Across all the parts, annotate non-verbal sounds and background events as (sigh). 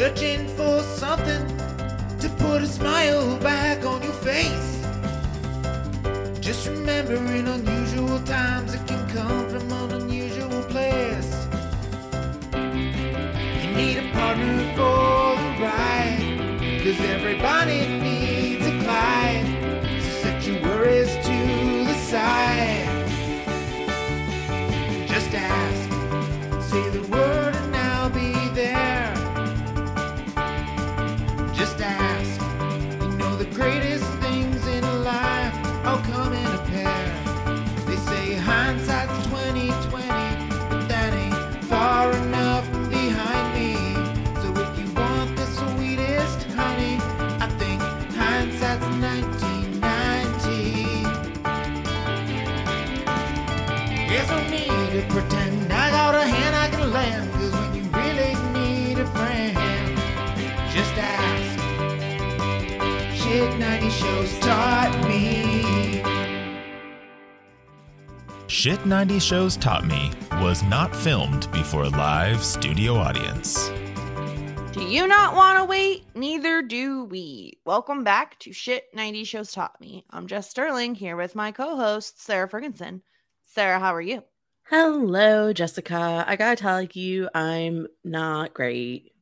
Searching for something to put a smile back on your face. Just remember, in unusual times, it can come from an unusual place. You need a partner for the ride. Cause everybody needs a Clyde. So set your worries Shit 90 Shows Taught Me was not filmed before a live studio audience. Do you not want to wait? Neither do we. Welcome back to Shit 90 Shows Taught Me. I'm Jess Sterling here with my co host, Sara Fergenson. Sara, how are you? Hello, Jessica. I gotta tell you, I'm not great.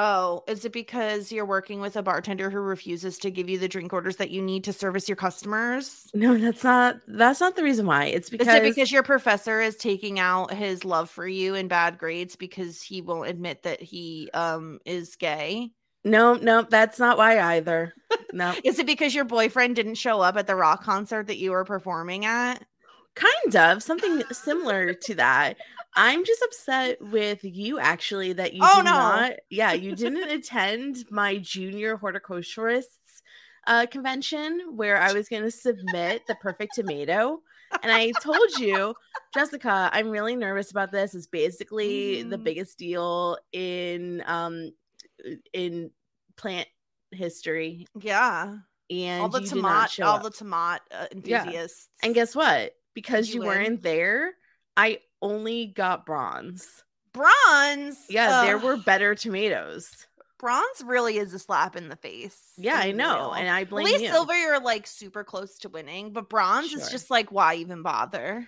Oh, is it because you're working with a bartender who refuses to give you the drink orders that you need to service your customers? No, that's not. That's not the reason why. It's because, is it because your professor is taking out his love for you in bad grades because he won't admit that he um is gay? no, no, that's not why either. No, (laughs) Is it because your boyfriend didn't show up at the rock concert that you were performing at? kind of something similar to that. I'm just upset with you actually that you Oh, did no. not. Yeah, you didn't attend my junior horticulturists uh, convention where I was going to submit the perfect tomato. And I told you, Jessica, I'm really nervous about this. It's basically the Mm. biggest deal in um in plant history. Yeah. And all the tomat, all up. the tomat uh, Yeah. enthusiasts. And guess what? Because you you, weren't there, I only got bronze. bronze. Yeah, there were better tomatoes. bronze. Really is a slap in the face. Yeah, I know, and I blame At least you. silver, you're like super close to winning, but bronze is just like, why even bother?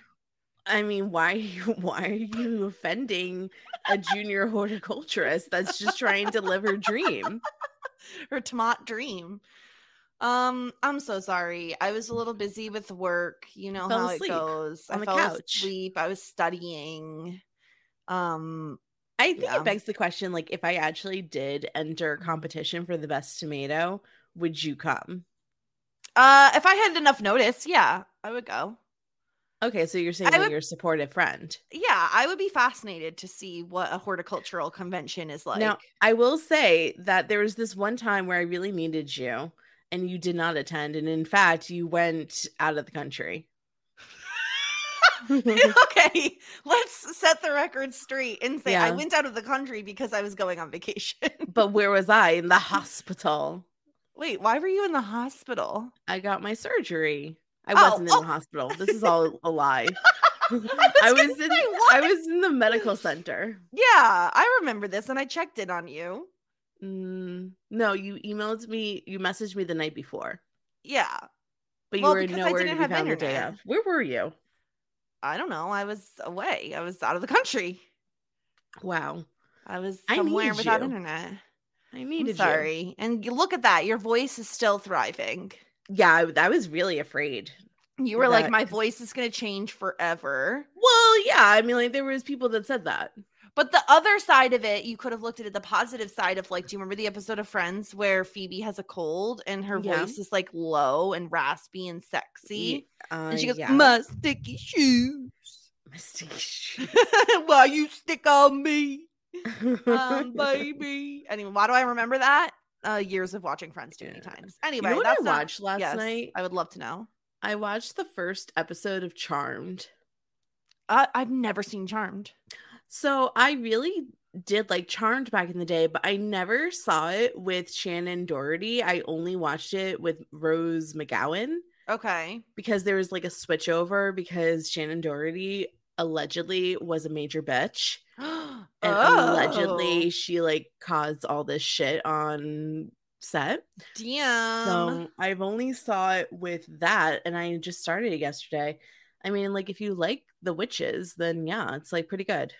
I mean, why? are (laughs) you- Why are you offending a junior horticulturist that's just trying to live her dream? (laughs) Her tomat dream. Um, I'm so sorry. I was a little busy with work. You know how it goes. on I the fell couch. asleep. I was studying. Um, I think Yeah. it begs the question: like, if I actually did enter competition for the best tomato, would you come? uh, if I had enough notice, yeah, I would go. Okay, so you're saying would- you're a supportive friend. Yeah, I would be fascinated to see what a horticultural convention is like. Now, I will say that there was this one time where I really needed you and you did not attend. And in fact, you went out of the country. (laughs) okay, let's set the record straight and say I went out of the country because I was going on vacation. (laughs) but where was I? In the hospital. Wait, why were you in the hospital? I got my surgery. I Oh, wasn't in oh. the hospital. This is all a lie. (laughs) I gonna was in I was in the medical center. Yeah, I remember this and I checked in on you. Mm, no, you emailed me, you messaged me the night before, Yeah, but you Well, were I nowhere to be have found the day of. Where were you? I don't know. I was away. I was out of the country. Wow. I was I somewhere need without you. internet. I I'm needed you. sorry. And look at that. Your voice is still thriving. Yeah, I, I was really afraid. You were like, That- my voice is going to change forever. Well, yeah, I mean, like there was people that said that. But the other side of it, you could have looked at it the positive side of like, do you remember the episode of Friends where Phoebe has a cold and her Yeah. voice is like low and raspy and sexy? Uh, and she goes, yeah. my sticky shoes. (laughs) My sticky (laughs) shoes. Why you stick on me, um, (laughs) baby? Anyway, why do I remember that? Uh, years of watching Friends too many Yeah. times. you Anyway, know what that's I not- watched last yes, night? I would love to know. I watched the first episode of Charmed. Uh, I've never seen Charmed. So I really did like Charmed back in the day, but I never saw it with Shannen Doherty. I only watched it with Rose McGowan Okay. because there was like a switch over because Shannen Doherty allegedly was a major bitch. and (gasps) And Oh. allegedly she like caused all this shit on set. damn. So I've only saw it with that and I just started it yesterday. I mean, like if you like the witches, then yeah, it's like pretty good.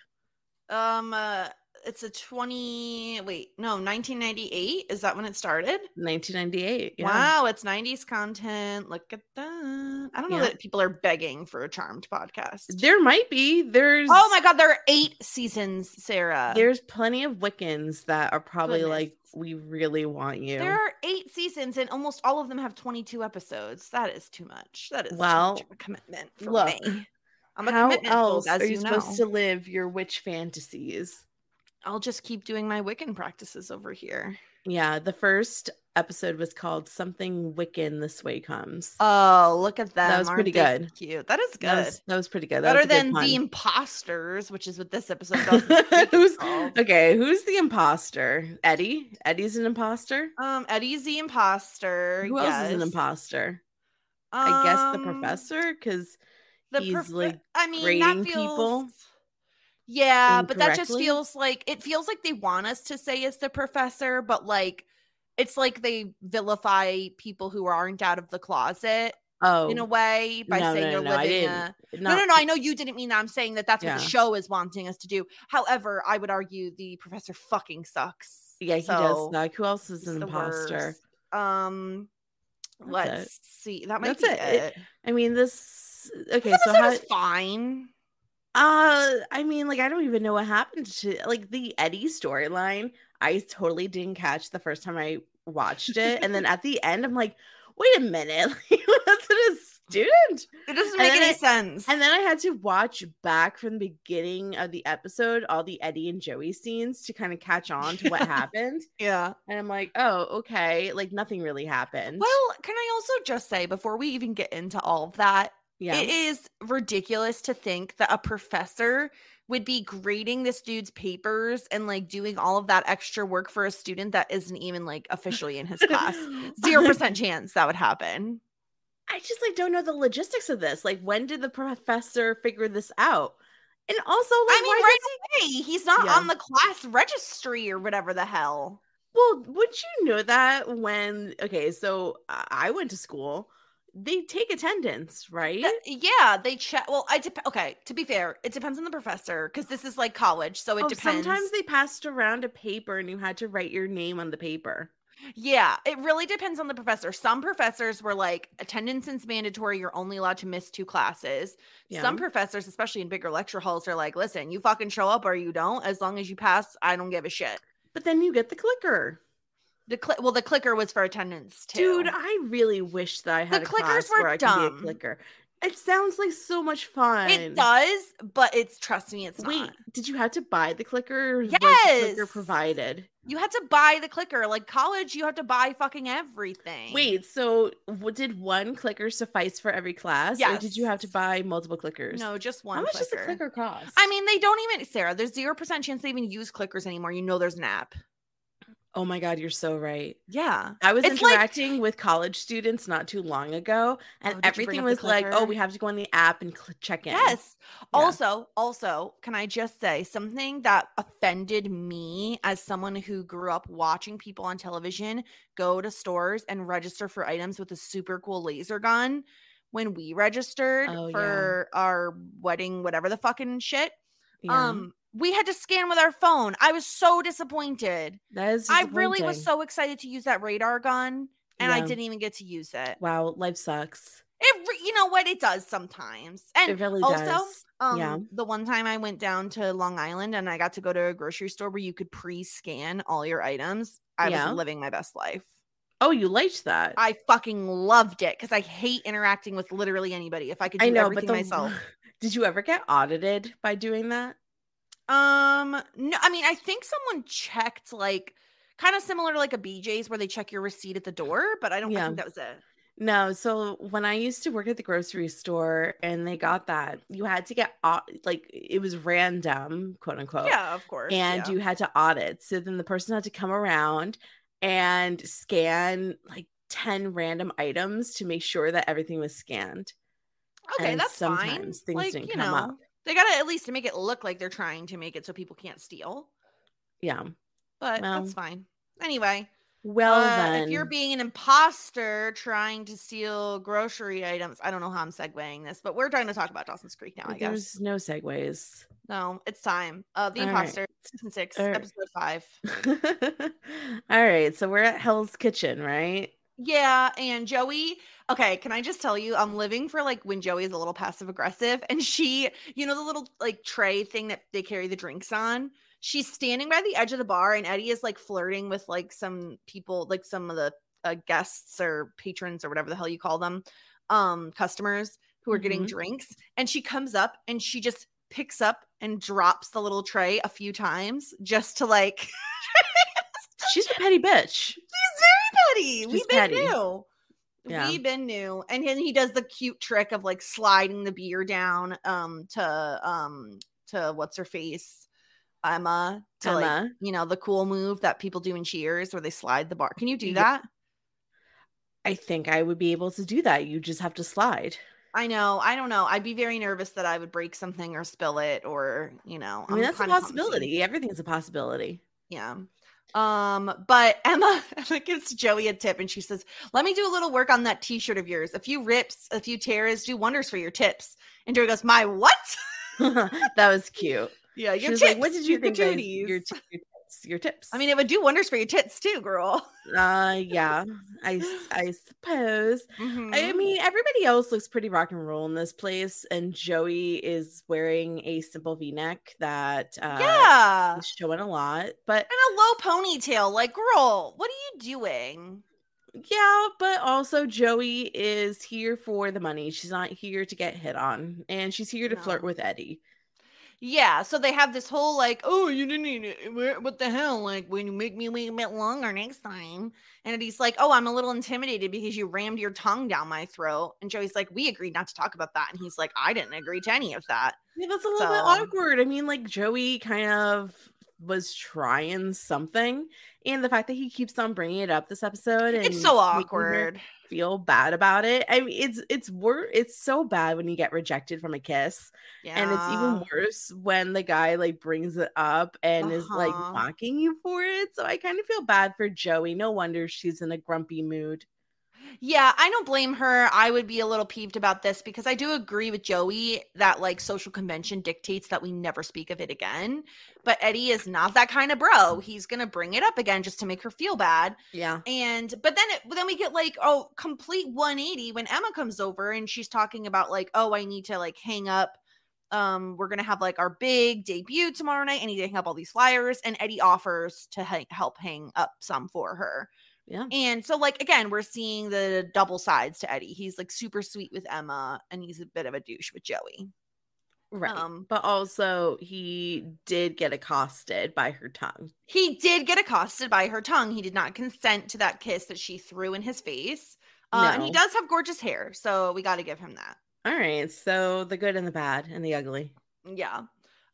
Um, uh, it's a twenty. Wait, no, nineteen ninety eight. Is that when it started? 1998. Yeah. Wow, it's 90s content. Look at that. I don't know Yeah. that people are begging for a Charmed podcast. There might be. There's oh my god, there are eight seasons, Sara. There's plenty of Wiccans that are probably like, we really want you. there are eight seasons, and almost all of them have 22 episodes. That is too much. That is Well, too much of a commitment for look, me. I'm a How commitment else are you, you know. supposed to live your witch fantasies? I'll just keep doing my Wiccan practices over here. Yeah, the first episode was called Something Wiccan This Way Comes. Oh, look at that! That was pretty good. Cute. That is good. That was, that was pretty good. That Better a good than the imposters, which is what this episode does. this week is who's called. okay? Who's the imposter? Eddie. Eddie's an imposter. Um, Eddie's the imposter. Who else is an yes. imposter? I guess the Um, professor, because The he's, prof- like, I mean, that people feels. Yeah, but that just feels like it feels like they want us to say it's the professor, but like it's like they vilify people who aren't out of the closet oh in a way by no, saying no, you're no, living a. not, No, no, no. I know you didn't mean that. I'm saying that that's what the show is wanting us to do. However, I would argue the professor fucking sucks. Yeah, he So, does. Like, who else is an imposter? worst. Um, That's let's it. see. That might That's be it. It- I mean, this. Okay, so how? fine. Uh, I mean, like, I don't even know what happened to like the Eddie storyline. I totally didn't catch the first time I watched it, and then (laughs) at the end, I'm like, wait a minute, (laughs) like, was it a student? It doesn't make any I- sense. And then I had to watch back from the beginning of the episode all the Eddie and Joey scenes to kind of catch on to what (laughs) happened. yeah. And I'm like, oh, okay, like nothing really happened. Well, can I also just say before we even get into all of that, yeah, it is ridiculous to think that a professor would be grading this dude's papers and like doing all of that extra work for a student that isn't even like officially in his class. (laughs) Zero percent chance that would happen. I just like don't know the logistics of this. Like, when did the professor figure this out? And also, like, I mean, right away. He's not Yeah. on the class registry or whatever the hell. Well, would you know that when okay, so I went to school, they take attendance, right? Yeah, they check. Well, I dep- okay. To be fair, it depends on the professor because this is like college, so it Oh, depends. Sometimes they passed around a paper and you had to write your name on the paper. Yeah, it really depends on the professor. Some professors were like, attendance is mandatory. You're only allowed to miss two classes. Some professors, especially in bigger lecture halls, are like, listen, you fucking show up or you don't. As long as you pass, I don't give a shit. But then you get the clicker. The cli- well, the clicker was for attendance too. Dude, I really wish that I had a clickers class were where I could be dumb. a clicker. It sounds like so much fun. it does, but it's trust me, it's Wait, not. did you have to buy the clicker? the clicker provided. You had to buy the clicker. Like college, you have to buy fucking everything. Wait, so what did one clicker suffice for every class? Or did you have to buy multiple clickers? no, just one. How much clicker. does a clicker cost? I mean, they don't even, Sara. There's zero percent chance they even use clickers anymore. You know, there's an app. Oh my god, you're so right. Yeah. I was It's like- interacting with college students not too long ago, and Oh, did you bring everything was like, "Oh, we have to go on the app and cl- check in." Yes. Yeah. Also, also, can I just say something that offended me as someone who grew up watching people on television go to stores and register for items with a super cool laser gun when we registered Oh, yeah. for our wedding, whatever the fucking shit. Yeah. Um, we had to scan with our phone. I was so disappointed. that is. I really was so excited to use that radar gun, and I didn't even get to use it. Wow, life sucks. It, re- you know what? It does sometimes. And it really also, does. um, Yeah. the one time I went down to Long Island and I got to go to a grocery store where you could pre-scan all your items. I Yeah. was living my best life. Oh, you liked that. I fucking loved it because I hate interacting with literally anybody. If I could do I know, everything but the myself. (laughs) Did you ever get audited by doing that? Um, no, I mean, I think someone checked like kind of similar to like a BJ's where they check your receipt at the door, but I don't Yeah. think that was it. No, so when I used to work at the grocery store and they got that, you had to get like it was random, quote unquote. Yeah, of course. and yeah. you had to audit. So then the person had to come around and scan like 10 random items to make sure that everything was scanned. Okay, and that's fine. things like, didn't you come know, up. They gotta at least make it look like they're trying to make it so people can't steal. Yeah. But Well, that's fine. Anyway, Well, uh, if you're being an imposter trying to steal grocery items, I don't know how I'm segueing this, but we're trying to talk about Dawson's Creek now. I guess there's no segues. no, it's time. Uh, the All right. imposter, season six, All right. episode five. (laughs) All right. So we're at Hell's Kitchen, right? Yeah, and Joey. Okay, can I just tell you, I'm living for like when Joey is a little passive aggressive, and she, you know, the little like tray thing that they carry the drinks on. She's standing by the edge of the bar, and Eddie is like flirting with like some people, like some of the uh, guests or patrons or whatever the hell you call them, um, customers who are getting Mhm. drinks. And she comes up and she just picks up and drops the little tray a few times just to like (laughs) She's a petty bitch. Petty. We've been petty. new. Yeah. We've been new. And then he does the cute trick of like sliding the beer down um to um to what's her face? Emma to like Emma. you know the cool move that people do in cheers where they slide the bar. Can you do Yeah. that? I think I would be able to do that. You just have to slide. I know. I don't know. I'd be very nervous that I would break something or spill it or, you know. I mean, I'm that's a possibility. Everything's a possibility. Yeah. Um, but (laughs) Emma, Emma gives Joey a tip and she says, Let me do a little work on that t-shirt of yours. A few rips, a few tears do wonders for your tips. And Joey goes, My what? (laughs) that was cute. (laughs) Yeah, your tips. like, "What did you your think? patooties." Your, t- your. Your tips. I mean, it would do wonders for your tits too, girl. uh, (laughs) yeah. I, I suppose. I Mhm. mean, everybody else looks pretty rock and roll in this place, and Joey is wearing a simple V-neck that uh, yeah. is showing a lot. But And a low ponytail. Like, girl, what are you doing? yeah, but also Joey is here for the money. She's not here to get hit on, and she's here to flirt with Eddie. Yeah, so they have this whole like, oh, you didn't need it. Where- What the hell? Like, when you make me wait a bit longer next time. And he's like, oh, I'm a little intimidated because you rammed your tongue down my throat. And Joey's like, we agreed not to talk about that. And he's like, I didn't agree to any of that. Yeah, that's a little bit awkward. I mean, like Joey kind of was trying something, and the fact that he keeps on bringing it up this episode, and It's so awkward. Feel bad about it. I mean, it's it's wor- It's so bad when you get rejected from a kiss, Yeah. and it's even worse when the guy like brings it up and is like Uh-huh. mocking you for it. So I kind of feel bad for Joey. No wonder she's in a grumpy mood. Yeah, I don't blame her. I would be a little peeved about this because I do agree with Joey that like social convention dictates that we never speak of it again. But Eddie is not that kind of bro. He's gonna bring it up again just to make her feel bad. Yeah. And but then it, then we get like oh complete 180 when Emma comes over and she's talking about like oh I need to like hang up um we're gonna have like our big debut tomorrow night I need to hang up all these flyers and Eddie offers to hang, help hang up some for her Yeah. and so like again we're seeing the double sides to Eddie he's like super sweet with Emma and he's a bit of a douche with Joey Right. Um, but also he did get accosted by her tongue. he did get accosted by her tongue he did not consent to that kiss that she threw in his face uh, and he does have gorgeous hair so we got to give him that All right. So the good and the bad and the ugly. Yeah.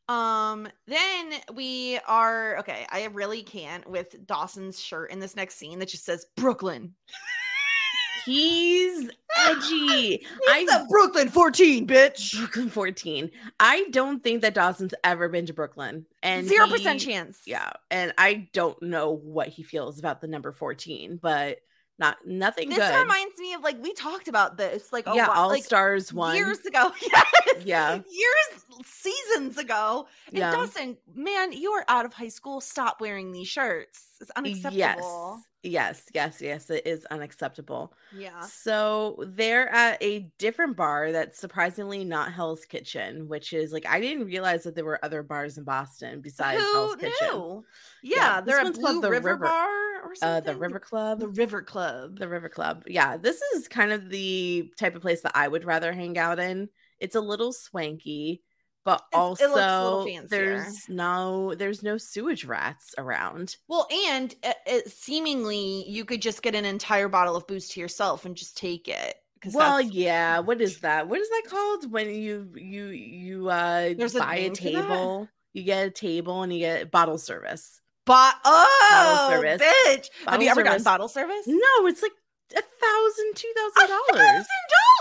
Um, then we are okay. I really can't with Dawson's shirt in this next scene that just says Brooklyn. (laughs) He's edgy. I I Brooklyn 14, bitch. Brooklyn 14. I don't think that Dawson's ever been to Brooklyn. And Zero percent chance. Yeah. And I don't know what he feels about the number 14, but not nothing This good. reminds me of like we talked about this like yeah, while- All like Stars one. years ago. (laughs) Yes. Yeah. Years seasons ago. And Yeah. Dawson, man, you are out of high school. Stop wearing these shirts. It's unacceptable. Yes. Yes, yes, yes. It is unacceptable. Yeah. So they're at a different bar that's surprisingly not Hell's Kitchen, which is like I didn't realize that there were other bars in Boston besides Hell's Who Kitchen. Yeah, Yeah, they're a Blue the River, River- Bar or Uh, the River Club. The River Club. the River Club. Yeah, this is kind of the type of place that I would rather hang out in It's a little swanky, but It's- it a also there's no there's no sewage rats around. Well, and uh, it, seemingly you could just get an entire bottle of booze to yourself and just take it. Well, yeah. What is that? What is that called when you you you uh There's a buy a that? table? You get a table and you get bottle service. Bo- oh, service. bitch! Have Bottle you ever done service. bottle service? No, it's like a thousand, two thousand dollars. thousand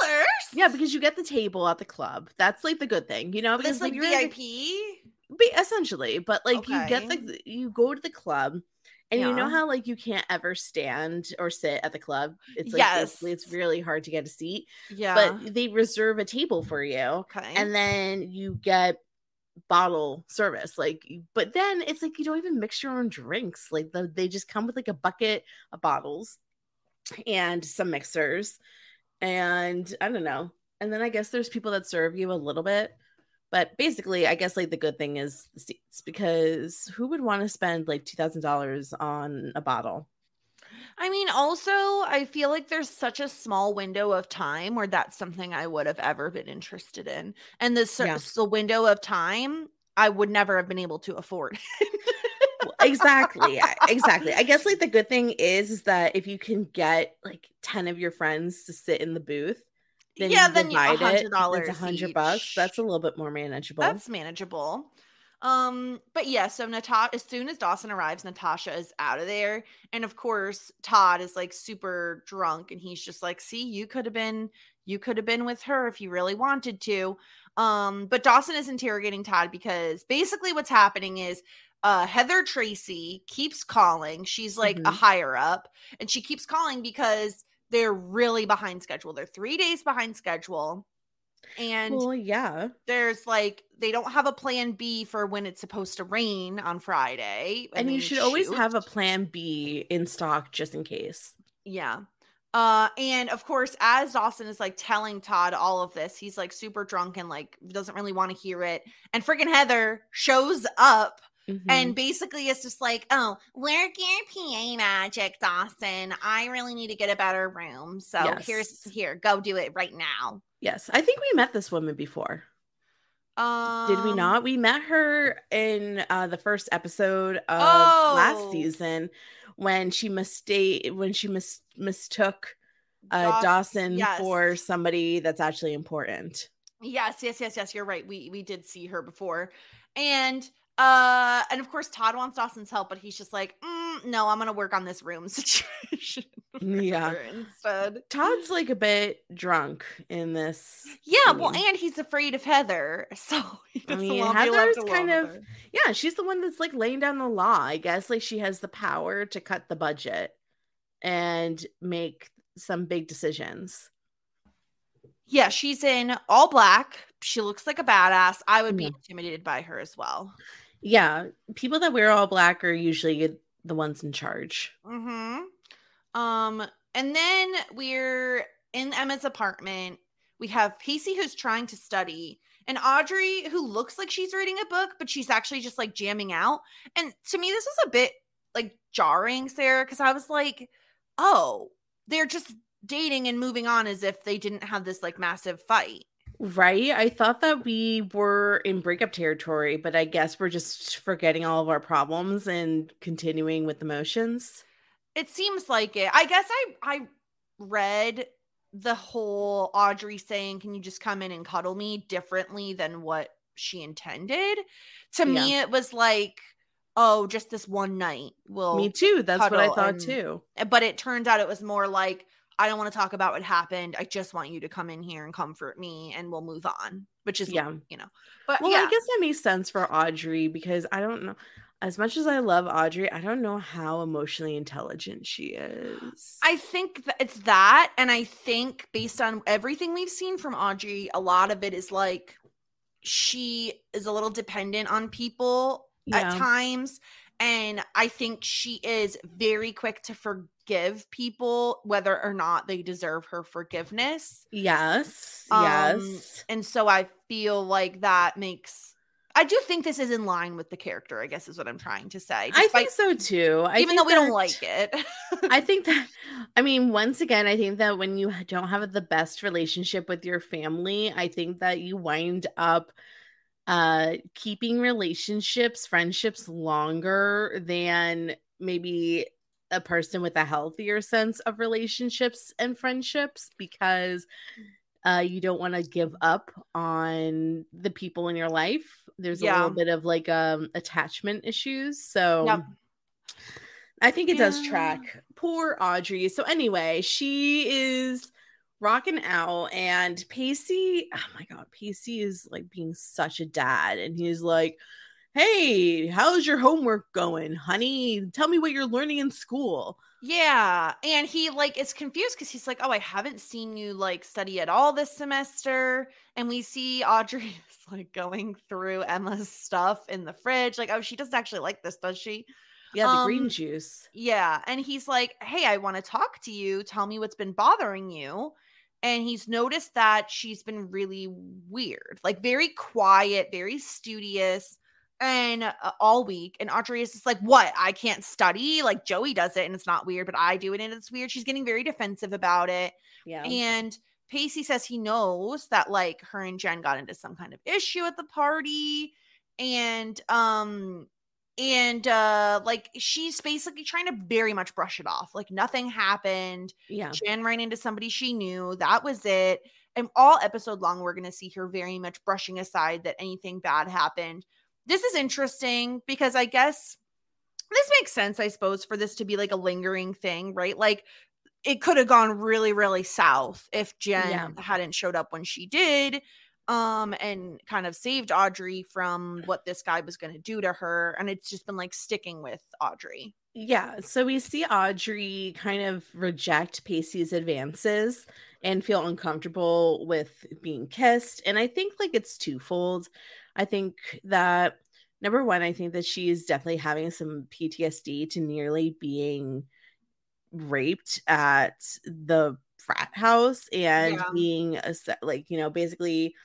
dollars. Yeah, because you get the table at the club. That's like the good thing, you know. Because it's like you're VIP. be- essentially, but like you get the you go to the club. And you know how like you can't ever stand or sit at the club. It's like Yes. it's really hard to get a seat. Yeah. But they reserve a table for you. okay. and then you get bottle service like but then it's like you don't even mix your own drinks like the, they just come with like a bucket of bottles and some mixers and i don't know and then i guess there's people that serve you a little bit but basically i guess like the good thing is the seats because who would want to spend like $2000 on a bottle I mean, also, I feel like there's such a small window of time where that's something I would have ever been interested in. And this Yeah. the window of time I would never have been able to afford. (laughs) Exactly exactly i guess like the good thing is, is that if you can get like 10 of your friends to sit in the booth then yeah, you then you divide it, hundred dollars. it's a hundred bucks that's a little bit more manageable That's manageable. Um, but yeah, so Natasha, as soon as Dawson arrives, Natasha is out of there. And of course, Todd is like super drunk and he's just like, see, you could have been, you could have been with her if you really wanted to. Um, but Dawson is interrogating Todd because basically what's happening is uh Heather Tracy keeps calling. She's like a Mhm. higher up, and she keeps calling because they're really behind schedule. They're three days behind schedule. And well yeah there's like they don't have a plan B for when it's supposed to rain on Friday. and then you should always have a plan b in stock just in case yeah. Uh and of course as Dawson is like telling Todd all of this, he's like super drunk and like doesn't really want to hear it. And freaking Heather shows up Mhm. and basically it's just like, "Oh, work your PA magic, Dawson. I really need to get a better room. So here's here, go do it right now." yes i think we met this woman before Um did we not we met her in uh the first episode of last Oh. season when she mistake when she mis- mistook uh Daws- dawson yes. for somebody that's actually important Yes, yes, yes, yes. You're right. We we did see her before, and uh, and of course Todd wants Dawson's help, but he's just like, "Mm, no, I'm gonna work on this room (laughs) situation. Yeah. Instead, Todd's like a bit drunk in this. yeah. Well, and he's afraid of Heather, (laughs) so he I mean, want to be left Heather's kind of- yeah, she's the one that's like laying down the law. I guess like she has the power to cut the budget and make some big decisions. Yeah, she's in all black. She looks like a badass. I would be Yeah. intimidated by her as well. Yeah, people that wear all black are usually the ones in charge. Mm-hmm. Um, and then we're in Emma's apartment. We have Pacey who's trying to study, and Audrey who looks like she's reading a book, but she's actually just like jamming out. And to me, this was a bit like jarring, Sara, because I was like, oh, they're just dating and moving on as if they didn't have this like massive fight. Right? I thought that we were in breakup territory, but I guess we're just forgetting all of our problems and continuing with the motions. It seems like it. I guess I I read the whole Audrey saying, "Can you just come in and cuddle me?" differently than what she intended. To me, it was like, "Oh, just this one night." Will Me too. That's what I thought and- too. but it turns out it was more like, "I don't want to talk about what happened. I just want you to come in here and comfort me, and we'll move on." Which is, Yeah. you know, but Well, yeah, I guess that makes sense for Audrey because I don't know. As much as I love Audrey, I don't know how emotionally intelligent she is. I think that it's that. And I think based on everything we've seen from Audrey, a lot of it is like she is a little dependent on people at times. And I think she is very quick to forgive people, whether or not they deserve her forgiveness. yes, Um, yes. And so I feel like that makes I do think this is in line with the character. I guess is what I'm trying to say. I think so too. I even though we don't like it. (laughs) I think that, I mean, once again, I think that when you don't have the best relationship with your family, I think that you wind up uh keeping relationships, friendships longer than maybe a person with a healthier sense of relationships and friendships because uh you don't want to give up on the people in your life. There's a little bit of like um attachment issues. So Yep. I think it does track. Poor Audrey. So anyway, she is rocking out and Pacey, oh my god, Pacey is like being such a dad and he's like, "Hey, how's your homework going, honey? Tell me what you're learning in school." Yeah. And he like is confused because he's like, Oh, I haven't seen you like study at all this semester. And we see Audrey (laughs) is like going through Emma's stuff in the fridge. Like, oh, she doesn't actually like this, does she? Yeah, the green Um, juice. Yeah. And he's like, Hey, I want to talk to you. Tell me what's been bothering you. And he's noticed that she's been really weird, like very quiet, very studious, and uh, all week. And Audrey is just like, What? I can't study? Like Joey does it and it's not weird, but I do it and it's weird. She's getting very defensive about it. Yeah. And Pacey says he knows that like her and Jen got into some kind of issue at the party. And um and uh like she's basically trying to very much brush it off. Like nothing happened. yeah. Jen ran into somebody she knew. That was it. And all episode long, we're gonna see her very much brushing aside that anything bad happened. This is interesting because I guess this makes sense, I suppose, for this to be like a lingering thing, right? Like it could have gone really, really south if Jen Yeah. hadn't showed up when she did, um, and kind of saved Audrey from what this guy was going to do to her. And it's just been like sticking with Audrey. Yeah, so we see Audrey kind of reject Pacey's advances and feel uncomfortable with being kissed. And I think like it's twofold. I think that number one, I think that she is definitely having some PTSD to nearly being raped at the frat house and Yeah. being a, like, you know, basically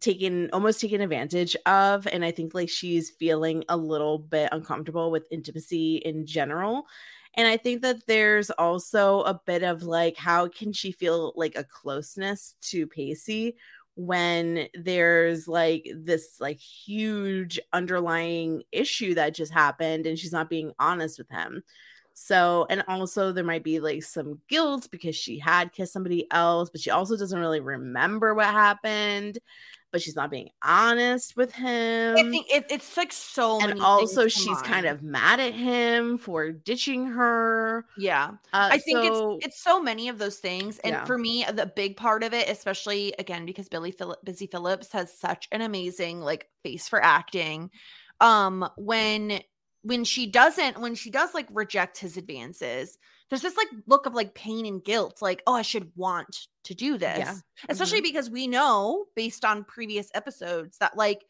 taken almost taken advantage of and i think like she's feeling a little bit uncomfortable with intimacy in general and i think that there's also a bit of like how can she feel like a closeness to pacey when there's like this like huge underlying issue that just happened and she's not being honest with him. So and also there might be like some guilt because she had kissed somebody else but she also doesn't really remember what happened but she's not being honest with him. I think it, it's like so many and also she's kind of mad at him for ditching her. yeah Uh, I think so- it's it's so many of those things, and Yeah. for me, the big part of it, especially again because Billy Phillip, Busy Phillips has such an amazing like face for acting. Um, when when she doesn't, when she does like reject his advances, there's this like look of like pain and guilt, like oh, I should want to do this, Yeah. especially mm-hmm. because we know based on previous episodes that like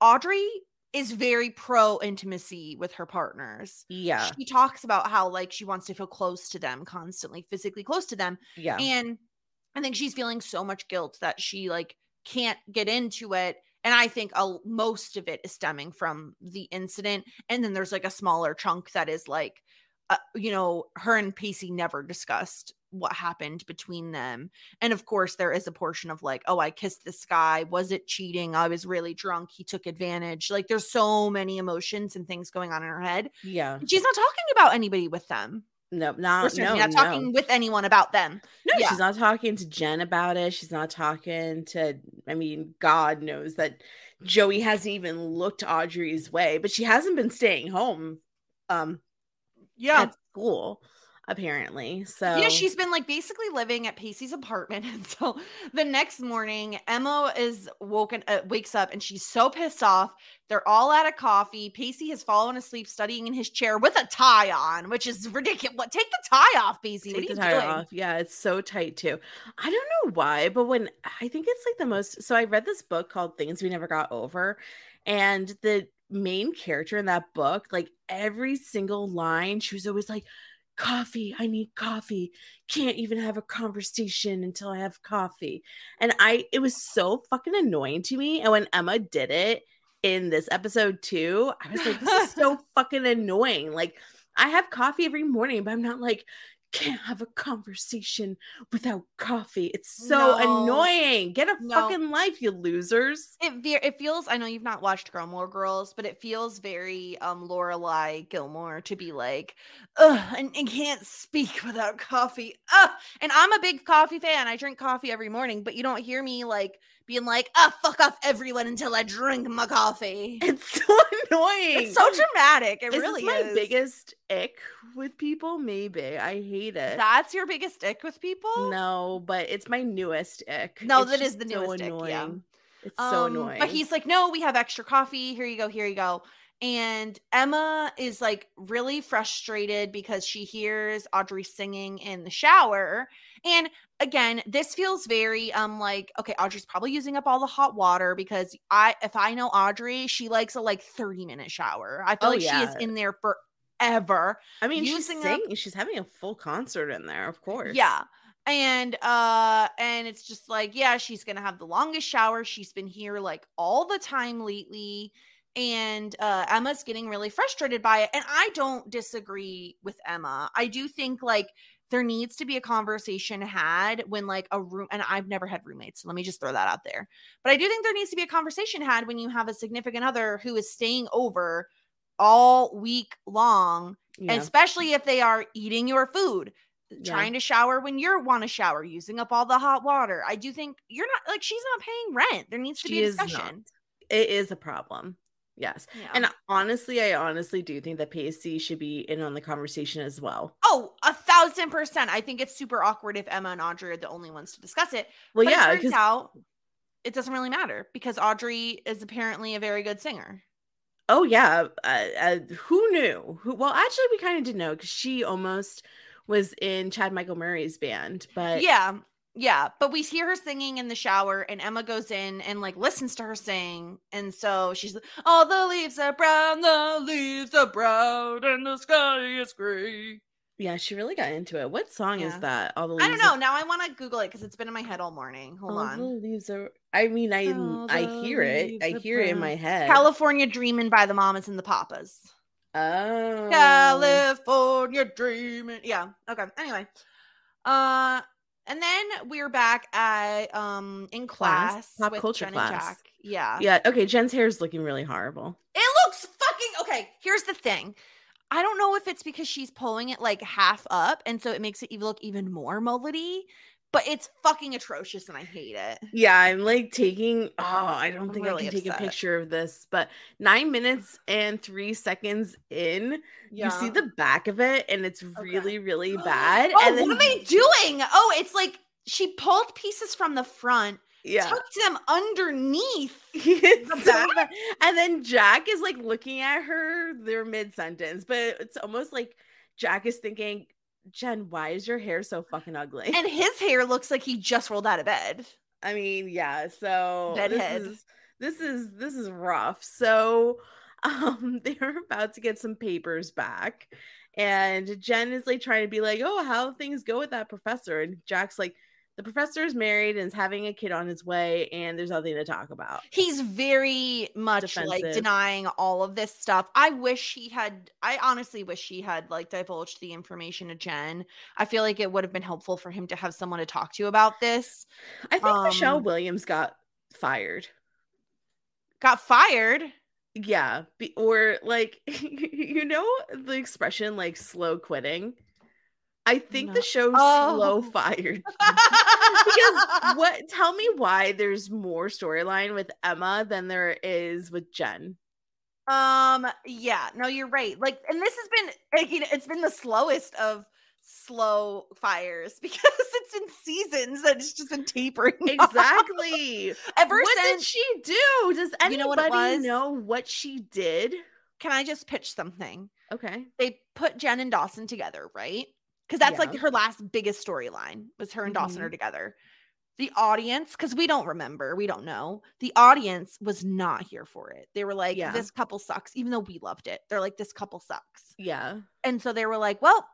Audrey is very pro intimacy with her partners. Yeah, she talks about how like she wants to feel close to them constantly physically close to them yeah, and i think she's feeling so much guilt that she like can't get into it and i think a, most of it is stemming from the incident and then there's like a smaller chunk that is like uh, you know her and pacey never discussed what happened between them and of course there is a portion of like oh i kissed this guy was it cheating i was really drunk he took advantage like there's so many emotions and things going on in her head yeah. She's not talking about anybody with them. No, not no, not no. talking with anyone about them. No, yeah. she's not talking to Jen about it. She's not talking to. I mean, God knows that Joey hasn't even looked Audrey's way, but she hasn't been staying home. Um, Yeah. at school apparently. So Yeah, she's been like basically living at Pacey's apartment. (laughs) And so the next morning, Emma is woken, uh, wakes up and she's so pissed off. They're all out of coffee. Pacey has fallen asleep studying in his chair with a tie on, which is ridiculous. What? Take the tie off, Pacey. take what the tire doing? off. Yeah, it's so tight too. I don't know why, but when I think it's like the most. So I read this book called Things We Never Got Over, and the main character in that book, like every single line, she was always like, "Coffee, I need coffee. Can't even have a conversation until I have coffee." And I, it was so fucking annoying to me. And when Emma did it. in this episode too. I was like, this is (laughs) so fucking annoying. Like, I have coffee every morning, but I'm not like, can't have a conversation without coffee. It's so No. annoying. Get a No. fucking life, you losers. It ve- it feels. I know you've not watched Gilmore Girls, but it feels very um Lorelai Gilmore to be like, ugh, and, and can't speak without coffee. Ugh. And I'm a big coffee fan. I drink coffee every morning, but you don't hear me like being like, ah, fuck off everyone until I drink my coffee. (laughs) It's so annoying. It's so dramatic. It is really my is. biggest ick with people? Maybe. I hate it. That's your biggest ick with people? no, but it's my newest ick. No, It's that is the so newest ick, yeah. annoying. It's so Um, annoying. But he's like, no, we have extra coffee. Here you go. Here you go. And Emma is like really frustrated because she hears Audrey singing in the shower. And again, this feels very um like okay, Audrey's probably using up all the hot water because I if I know Audrey, she likes a like 30 minute shower. I feel Oh, like she is in there forever. I mean, she's using up- She's having a full concert in there, of course. Yeah. And uh and it's just like yeah, she's going to have the longest shower. She's been here like all the time lately and uh Emma's getting really frustrated by it. And I don't disagree with Emma. I do think like there needs to be a conversation had when like a room and I've never had roommates. So let me just throw that out there. But I do think there needs to be a conversation had when you have a significant other who is staying over all week long Yeah. especially if they are eating your food Yeah. trying to shower when you want to shower using up all the hot water i do think you're not like she's not paying rent there needs to She be a discussion It is a problem. Yes. Yeah. And honestly, I honestly do think that Pacey should be in on the conversation as well. oh a thousand percent i think it's super awkward if emma and audrey are the only ones to discuss it Well, but yeah, it turns because out it doesn't really matter because audrey is apparently a very good singer oh yeah, uh, uh, who knew? Who? Well, actually, we kind of did know because she almost was in Chad Michael Murray's band, but yeah yeah but we hear her singing in the shower and emma goes in and like listens to her sing and so she's all the leaves are brown the leaves are brown and the sky is gray yeah, she really got into it. What song Yeah. is that? All the I don't know. are- Now I want to Google it because it's been in my head all morning. Hold all on. the leaves are. I mean, I All I hear it. I hear it in my head. California Dreaming by the Mamas and the Papas. oh, California Dreaming. Yeah. Okay. Anyway. Uh and then we're back at um in Class, class, pop culture Jen class. Yeah. Yeah. Okay. Jen's hair is looking really horrible. It looks fucking okay. Here's the thing. I don't know if it's because she's pulling it like half up and so it makes it even look even more mullety, but it's fucking atrocious and I hate it. Yeah, I'm like taking. Oh, I don't I'm think really I can take a picture of this, but nine minutes and three seconds in, you see the back of it, and it's really, really (gasps) bad. Oh, and then, what are they doing? Oh, it's like she pulled pieces from the front, Yeah, tucked them underneath. (laughs) The so back. bad. and then Jack is like looking at her. They're mid sentence, but it's almost like Jack is thinking, "Jen, why is your hair so fucking ugly?" And (laughs) his hair looks like he just rolled out of bed. I mean, yeah. So this is this is this is rough. So (laughs) um (laughs) they're about to get some papers back. And Jen is like trying to be like, oh, how things go with that professor. And Jack's like, the professor is married and is having a kid on his way, and there's nothing to talk about. He's very much like denying all of this stuff. I wish he had, I honestly wish he had like divulged the information to Jen. I feel like it would have been helpful for him to have someone to talk to about this. I think Michelle Um, Williams got fired. Got fired. Yeah. Be, or like (laughs) you know the expression like slow quitting? I think No. the show Oh. slow fired (laughs) because what tell me why there's more storyline with Emma than there is with Jen. Um, yeah, no, you're right. Like, and this has been, it's been the slowest of slow fires (laughs) because it's in seasons that it's just been tapering. (laughs) Exactly. Ever what did since, she do? Does anybody You know what know what she did? can I just pitch something? Okay. They put Jen and Dawson together, right? Because that's like her last biggest storyline was her and Dawson Mhm. are together. The audience, because we don't remember, we don't know. The audience was not here for it. They were like, Yeah. "This couple sucks," even though we loved it. They're like, "This couple sucks." Yeah. And so they were like, well,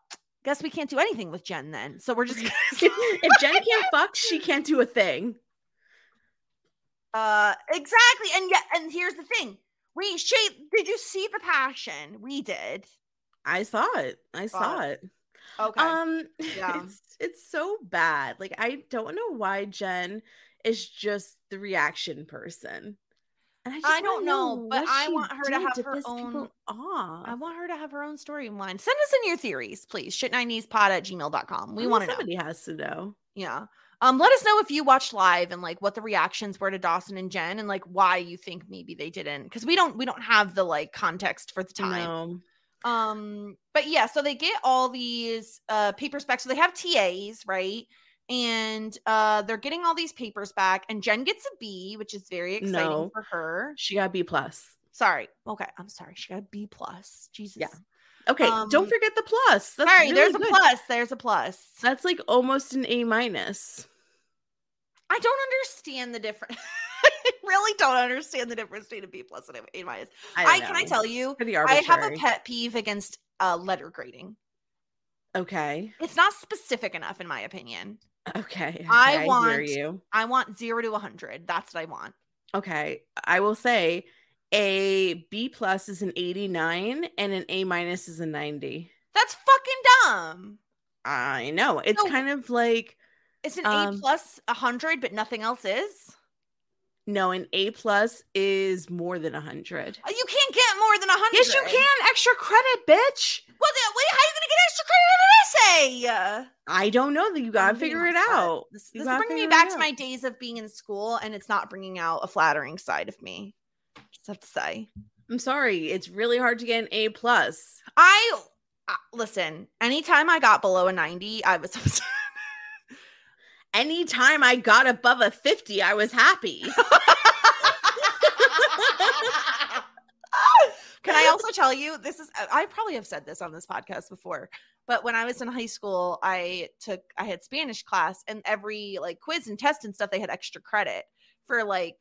guess we can't do anything with Jen then. So we're just (laughs) if (laughs) Jen can't fuck, she can't do a thing. uh exactly. And yet and here's the thing. we Shay, did you see the passion? We did. I saw it. I saw Wow. it. Okay. Um, (laughs) Yeah. it's it's so bad. Like I don't know why Jen is just the reaction person. And I, just I don't know, but I want her to have her own-. I want her to have her own storyline. Send us in your theories, please. Shit90spod at gmail.com. We I mean, want to know. somebody has to know. Yeah. Um, let us know if you watched live and like what the reactions were to Dawson and Jen and like why you think maybe they didn't. Because we don't we don't have the like context for the time. No. Um, but yeah, so they get all these uh paper specs. So they have TAs, right? And uh they're getting all these papers back, and Jen gets a B, which is very exciting No. for her. She got B plus. Sorry. Okay, I'm sorry. She got B plus. Jesus. Yeah. Okay, Um, don't forget the plus. That's Sorry, really there's a plus. There's a plus. That's like almost an A minus. I don't understand the difference. (laughs) I (laughs) really don't understand the difference between a B plus and a A minus. I, I, can I tell you, I have a pet peeve against uh, letter grading. Okay. It's not specific enough, in my opinion. (laughs) Okay. I okay, hear want- you. I want zero to a hundred. That's what I want. Okay. I will say a B plus is an 89 and an A minus is a 90. That's fucking dumb. I know. It's No. kind of like It's an Um, A plus a hundred, but nothing else is. No, an A plus is more than a hundred. Uh, You can't get more than a hundred. Yes, you can. Extra credit, bitch. Well, then, wait, how are you gonna get extra credit on an essay? I don't know that you gotta figure it out. This, this is bringing me back to my days of being in school, and it's not bringing out a flattering side of me. Just have to say, I'm sorry. It's really hard to get an A plus. I uh, listen. Anytime I got below a ninety, I was. (laughs) Anytime I got above a 50, I was happy. (laughs) Can I also tell you this is I probably have said this on this podcast before, but when I was in high school, I took I had Spanish class and every like quiz and test and stuff they had extra credit for like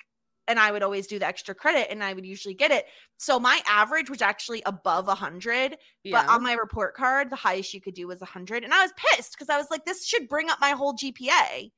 and I would always do the extra credit and I would usually get it. So my average was actually above 100, but on my report card the highest you could do was 100 and I was pissed cuz I was like this should bring up my whole GPA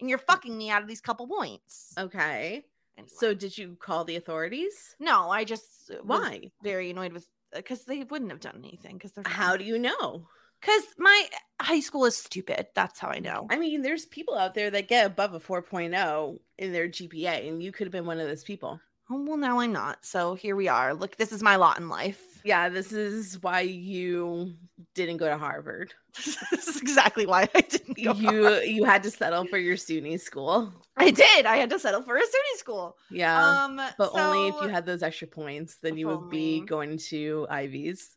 and you're fucking me out of these couple points. okay. Anyway. So did you call the authorities? no, I just Why? very annoyed with because they wouldn't have done anything because they're How do you know? Because my high school is stupid. That's how I know. I mean, there's people out there that get above a 4.0 in their GPA, and you could have been one of those people. Oh, well, now I'm not. So here we are. Look, this is my lot in life. Yeah, this is why you didn't go to Harvard. (laughs) this is exactly why I didn't go. You you had to settle for your SUNY school. I did. I had to settle for a SUNY school. Yeah. Um, but only if you had those extra points, then you would be going to Ivies.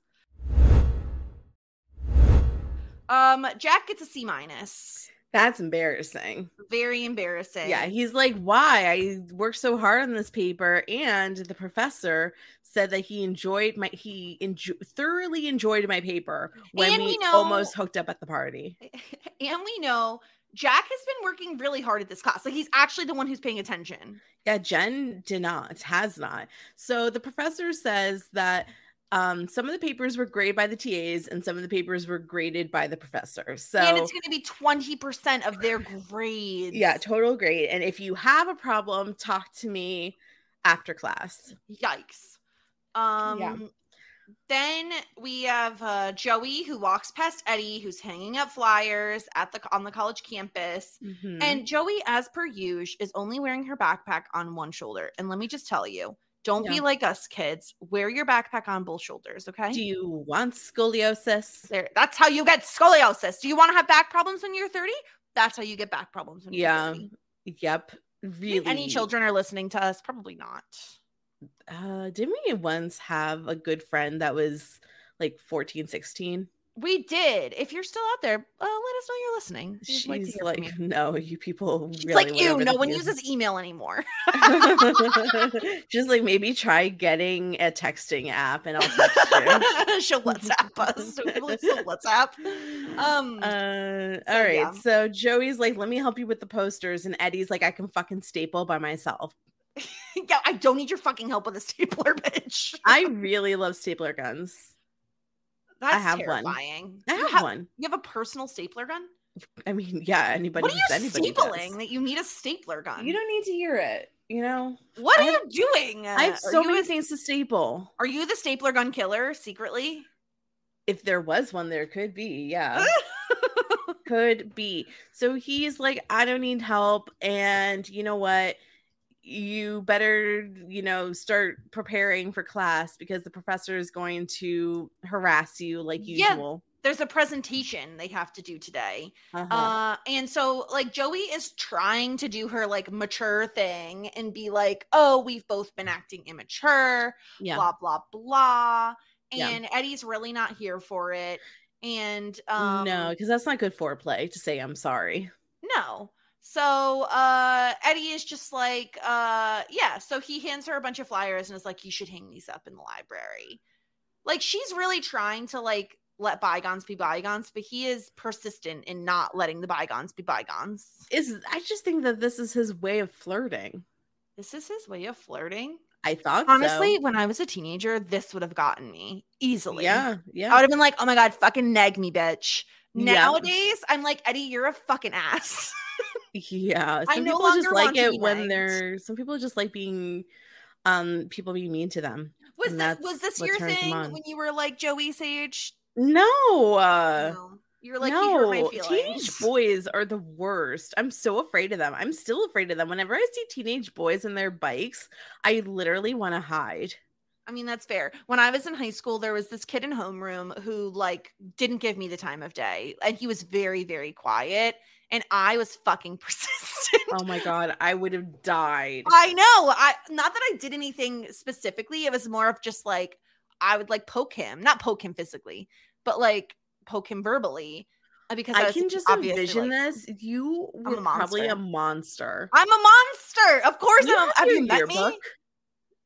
Um, Jack gets a C minus. That's embarrassing. Very embarrassing. Yeah, he's like, why? I worked so hard on this paper, and the professor said that he enjoyed my he enjo- thoroughly enjoyed my paper when And we, we know- almost hooked up at the party. (laughs) and we know Jack has been working really hard at this class. Like he's actually the one who's paying attention. Yeah, Jen did not, has not. So the professor says that um, some of the papers were graded by the TAs and some of the papers were graded by the professor. So and it's going to be 20% of their grades. yeah, total grade. And if you have a problem, talk to me after class. Yikes. Um then we have uh Joey who walks past Eddie who's hanging up flyers at the on the college campus. Mhm. And Joey as per usual is only wearing her backpack on one shoulder. And let me just tell you, don't be like us kids. Wear your backpack on both shoulders, okay? do you want scoliosis? there that's how you get scoliosis. Do you want to have back problems when you're 30? That's how you get back problems when Yeah, you're 30. Yep. Really. Any children are listening to us? Probably not. Uh, didn't we once have a good friend that was like 14, 16? We did. If you're still out there, uh, let us know you're listening. We'd She's like, no, you people She's really like, ew, no one moon." uses email anymore. (laughs) She's like, maybe try getting a texting app and I'll text you. (laughs) She'll WhatsApp us. So who still WhatsApp. Um, Uh, So, all right. yeah. So Joey's like, let me help you with the posters. And Eddie's like, I can fucking staple by myself. (laughs) yeah, I don't need your fucking help with a stapler, bitch. I really love stapler guns. That's have one. terrifying. I have have- one. You have a personal stapler gun? I mean, yeah, anybody what are you anybody does. stapling that you need a stapler gun? You don't need to hear it. you know, What I are have- you doing? I have so many a- things to staple. Are you the stapler gun killer secretly? If there was one, there could be. Yeah. (laughs) could be. So he's like, I don't need help. And you know what? You better, you know, start preparing for class because the professor is going to harass you like Yeah. usual. There's a presentation they have to do today. Uh-huh. Uh, and so like Joey is trying to do her like mature thing and be like, oh, we've both been acting immature, yeah. blah, blah, blah. Yeah. And Eddie's really not here for it. And um no, because that's not good foreplay to say I'm sorry. no. So uh Eddie is just like, uh, yeah. So he hands her a bunch of flyers and is like, you should hang these up in the library. Like she's really trying to like let bygones be bygones, but he is persistent in not letting the bygones be bygones. Is I just think that this is his way of flirting. This is his way of flirting. I thought Honestly, so. when I was a teenager, this would have gotten me easily. Yeah, yeah. I would have been like, oh my God, fucking nag me, bitch. Yeah. Nowadays, I'm like, Eddie, you're a fucking ass. (laughs) Yeah. I Some no people just like it when they're some people just like being um people being mean to them. Was this, was this your thing when you were like Joey Sage? No, uh no. You're like, no, teenage boys are the worst. I'm so afraid of them. I'm still afraid of them. Whenever I see teenage boys and their bikes, I literally want to hide. I mean, that's fair. When I was in high school, there was this kid in homeroom who like didn't give me the time of day, and he was very, very quiet, and I was fucking (laughs) persistent. Oh my god, I would have died. I know. I not that I did anything specifically. It was more of just like I would like poke him, not poke him physically, but like poke him verbally. uh, Because I was can just envision like, this. You I'm a were probably a monster. I'm a monster. Of course, You I'm. have you met me?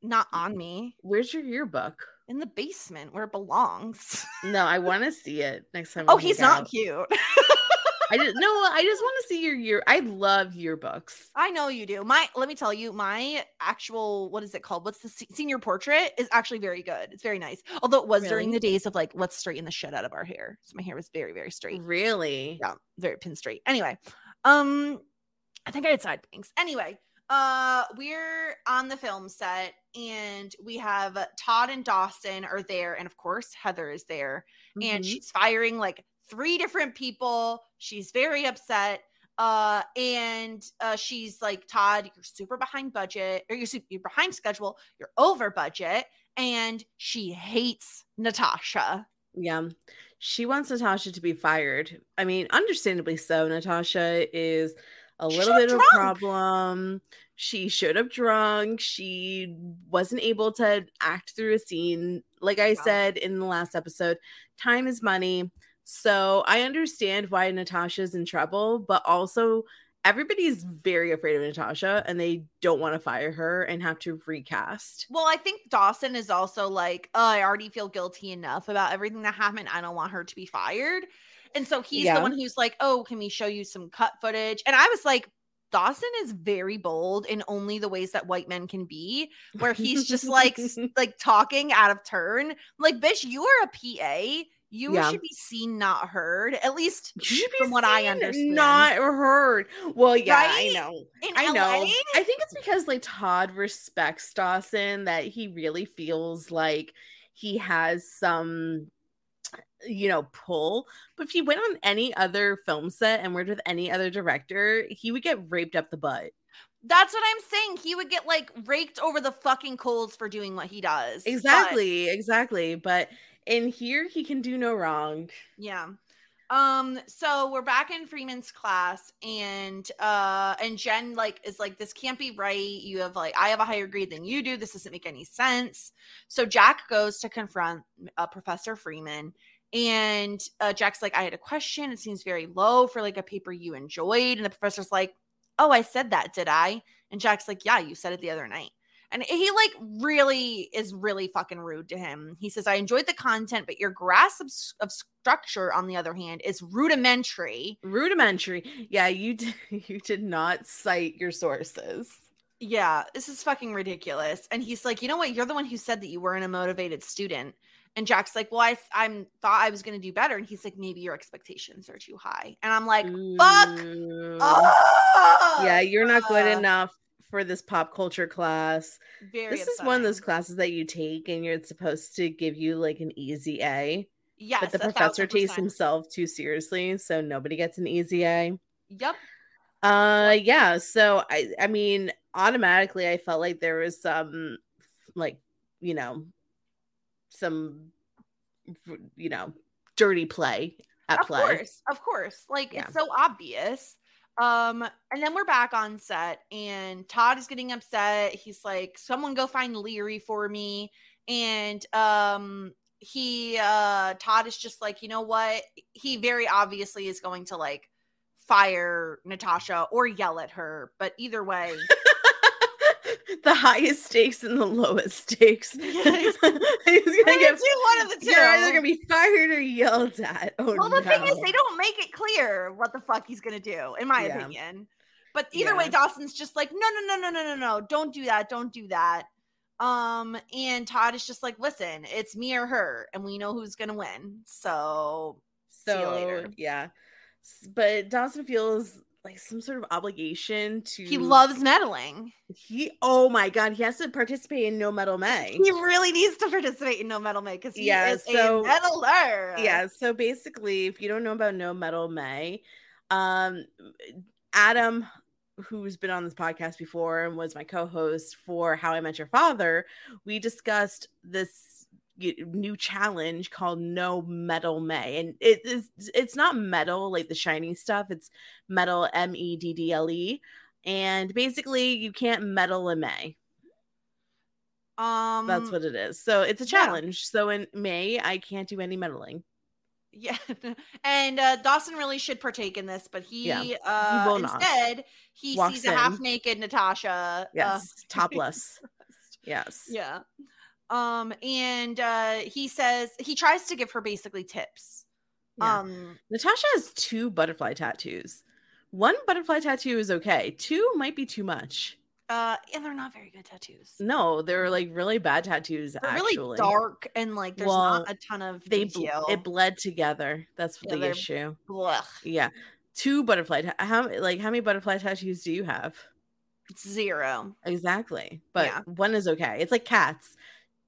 Not on me. Where's your yearbook? In the basement where it belongs. No, I want to see it next time. Oh, he's not out. cute. (laughs) I didn't. No, I just want to see your year. I love yearbooks. I know you do. My let me tell you, my actual what is it called? What's the senior portrait is actually very good. It's very nice. Although it was during the days of like let's straighten the shit out of our hair. So my hair was very very straight. Really? Yeah, very pin straight. Anyway, um, I think I had side bangs. Anyway, uh, we're on the film set and we have Todd and Dawson are there, and of course Heather is there, and Mhm. she's firing like three different people. She's very upset. Uh, and uh, she's like, Todd, you're super behind budget, or you're super, you're behind schedule, you're over budget, and she hates Natasha. Yeah. She wants Natasha to be fired. I mean, understandably so. Natasha is a little bit of a problem. She showed up drunk. She wasn't able to act through a scene. Like I Yeah. said in the last episode, time is money. So I understand why Natasha's in trouble, but also everybody's very afraid of Natasha and they don't want to fire her and have to recast. Well, I think Dawson is also like, oh, I already feel guilty enough about everything that happened. I don't want her to be fired. And so he's Yeah. the one who's like, oh, can we show you some cut footage? And I was like, Dawson is very bold in only the ways that white men can be, where he's just like (laughs) like talking out of turn. Like, bitch, you are a PA. You Yeah. should be seen, not heard. At least You should be from what I understand. Not heard. Well, yeah, Right? I know. in I know. I think it's because like Todd respects Dawson that he really feels like he has some you know pull but if he went on any other film set and worked with any other director he would get raped up the butt That's what I'm saying. He would get like raked over the fucking coals for doing what he does. But- exactly exactly but in here he can do no wrong Yeah. Um, so we're back in Freeman's class and uh and Jen like is like, this can't be right. You have like I have a higher grade than you do. This doesn't make any sense. So Jack goes to confront uh, Professor Freeman. And uh, Jack's like, I had a question. It seems very low for like a paper you enjoyed. And the professor's like, Oh, I said that, did I? And Jack's like, Yeah, you said it the other night. And he like really is really fucking rude to him. He says, I enjoyed the content, but your grasp of, of structure, on the other hand, is rudimentary. rudimentary yeah you did (laughs) you did not cite your sources Yeah, this is fucking ridiculous. And he's like, you know what? You're the one who said that you weren't a motivated student. And Jack's like, well, I I'm thought I was gonna do better. And he's like, maybe your expectations are too high. And I'm like, fuck. Ah! yeah you're not good uh, enough for this pop culture class. Very. this is one of those classes that you take and you're supposed to give you like an easy A. Yes, but the professor takes himself too seriously, so nobody gets an easy A. Yep. Uh yeah, so I I mean automatically I felt like there was some like, you know, some you know, dirty play at of play. Of course of course like Yeah. it's so obvious um and then we're back on set and todd is getting upset. He's like someone go find leary for me. And um he uh todd is just like you know what? He very obviously is going to like fire natasha or yell at her but either way (laughs) (laughs) the highest stakes and the lowest stakes. (laughs) Yeah, He's (laughs) gonna get do one of the two You're either gonna be fired or yelled at. Oh well, the thing is, they don't make it clear what the fuck he's gonna do, in my Yeah. opinion. But either way, Dawson's just like, no, no, no, no, no, no, no, don't do that, don't do that. Um, and Todd is just like, listen, it's me or her, and we know who's gonna win. So See you so later. yeah. But Dawson feels like some sort of obligation to he loves meddling. he oh my god, he has to participate in No Meddle May. He really needs to participate in No Meddle May because he Yeah, is so- a meddler. yeah so basically if you don't know about no meddle may um adam who's been on this podcast before and was my co-host for how i met your father we discussed this new challenge called no meddle may and it is it's not metal like the shiny stuff it's meddle m-e-d-d-l-e and basically you can't meddle in may Um, that's what it is so it's a yeah. challenge so in may i can't do any meddling Yeah. (laughs) And uh Dawson really should partake in this, but he Yeah, uh not. instead he Walks sees a half naked Natasha. uh, yes (laughs) topless (laughs) yes yeah. Um and uh he says he tries to give her basically tips. Yeah. Um Natasha has two butterfly tattoos. One butterfly tattoo is okay. Two might be too much. uh and they're not very good tattoos. No, they're like really bad tattoos. They're actually, really dark and like there's Well, not a ton of They bl- it bled together. That's Yeah, the issue. Blech. Yeah, two butterfly. Ta- how like how many butterfly tattoos do you have? Zero. Exactly, but Yeah. one is okay. It's like cats.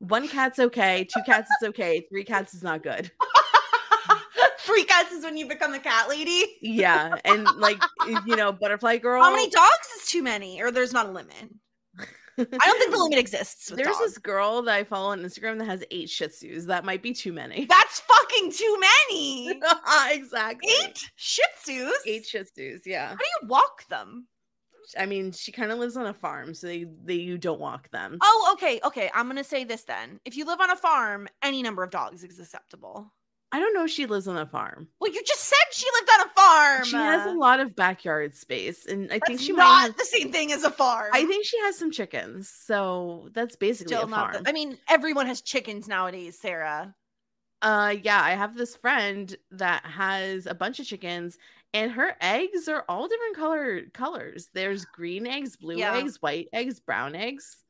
One cat's okay. Two cats is okay. Three cats is not good. (laughs) Free cats is when you become a cat lady. Yeah, and like you know, butterfly girl. How many dogs is too many? Or there's not a limit. I don't think the limit exists. With There's dogs. this girl that I follow on Instagram that has eight Shih Tzus. That might be too many. (laughs) That's fucking too many. (laughs) exactly. Eight Shih Tzus. Eight Shih Tzus. Yeah. How do you walk them? I mean, she kind of lives on a farm, so they, they you don't walk them. Oh, okay, okay. I'm gonna say this then. If you live on a farm, any number of dogs is acceptable. I don't know if she lives on a farm. Well, you just said she lived on a farm. She has a lot of backyard space, and I think she not might. Have, the same thing as a farm. I think she has some chickens, so that's basically still a farm. The, I mean, everyone has chickens nowadays, Sarah. uh, yeah, I have this friend that has a bunch of chickens, and her eggs are all different color colors. There's green eggs, blue Yeah. eggs, white eggs, brown eggs.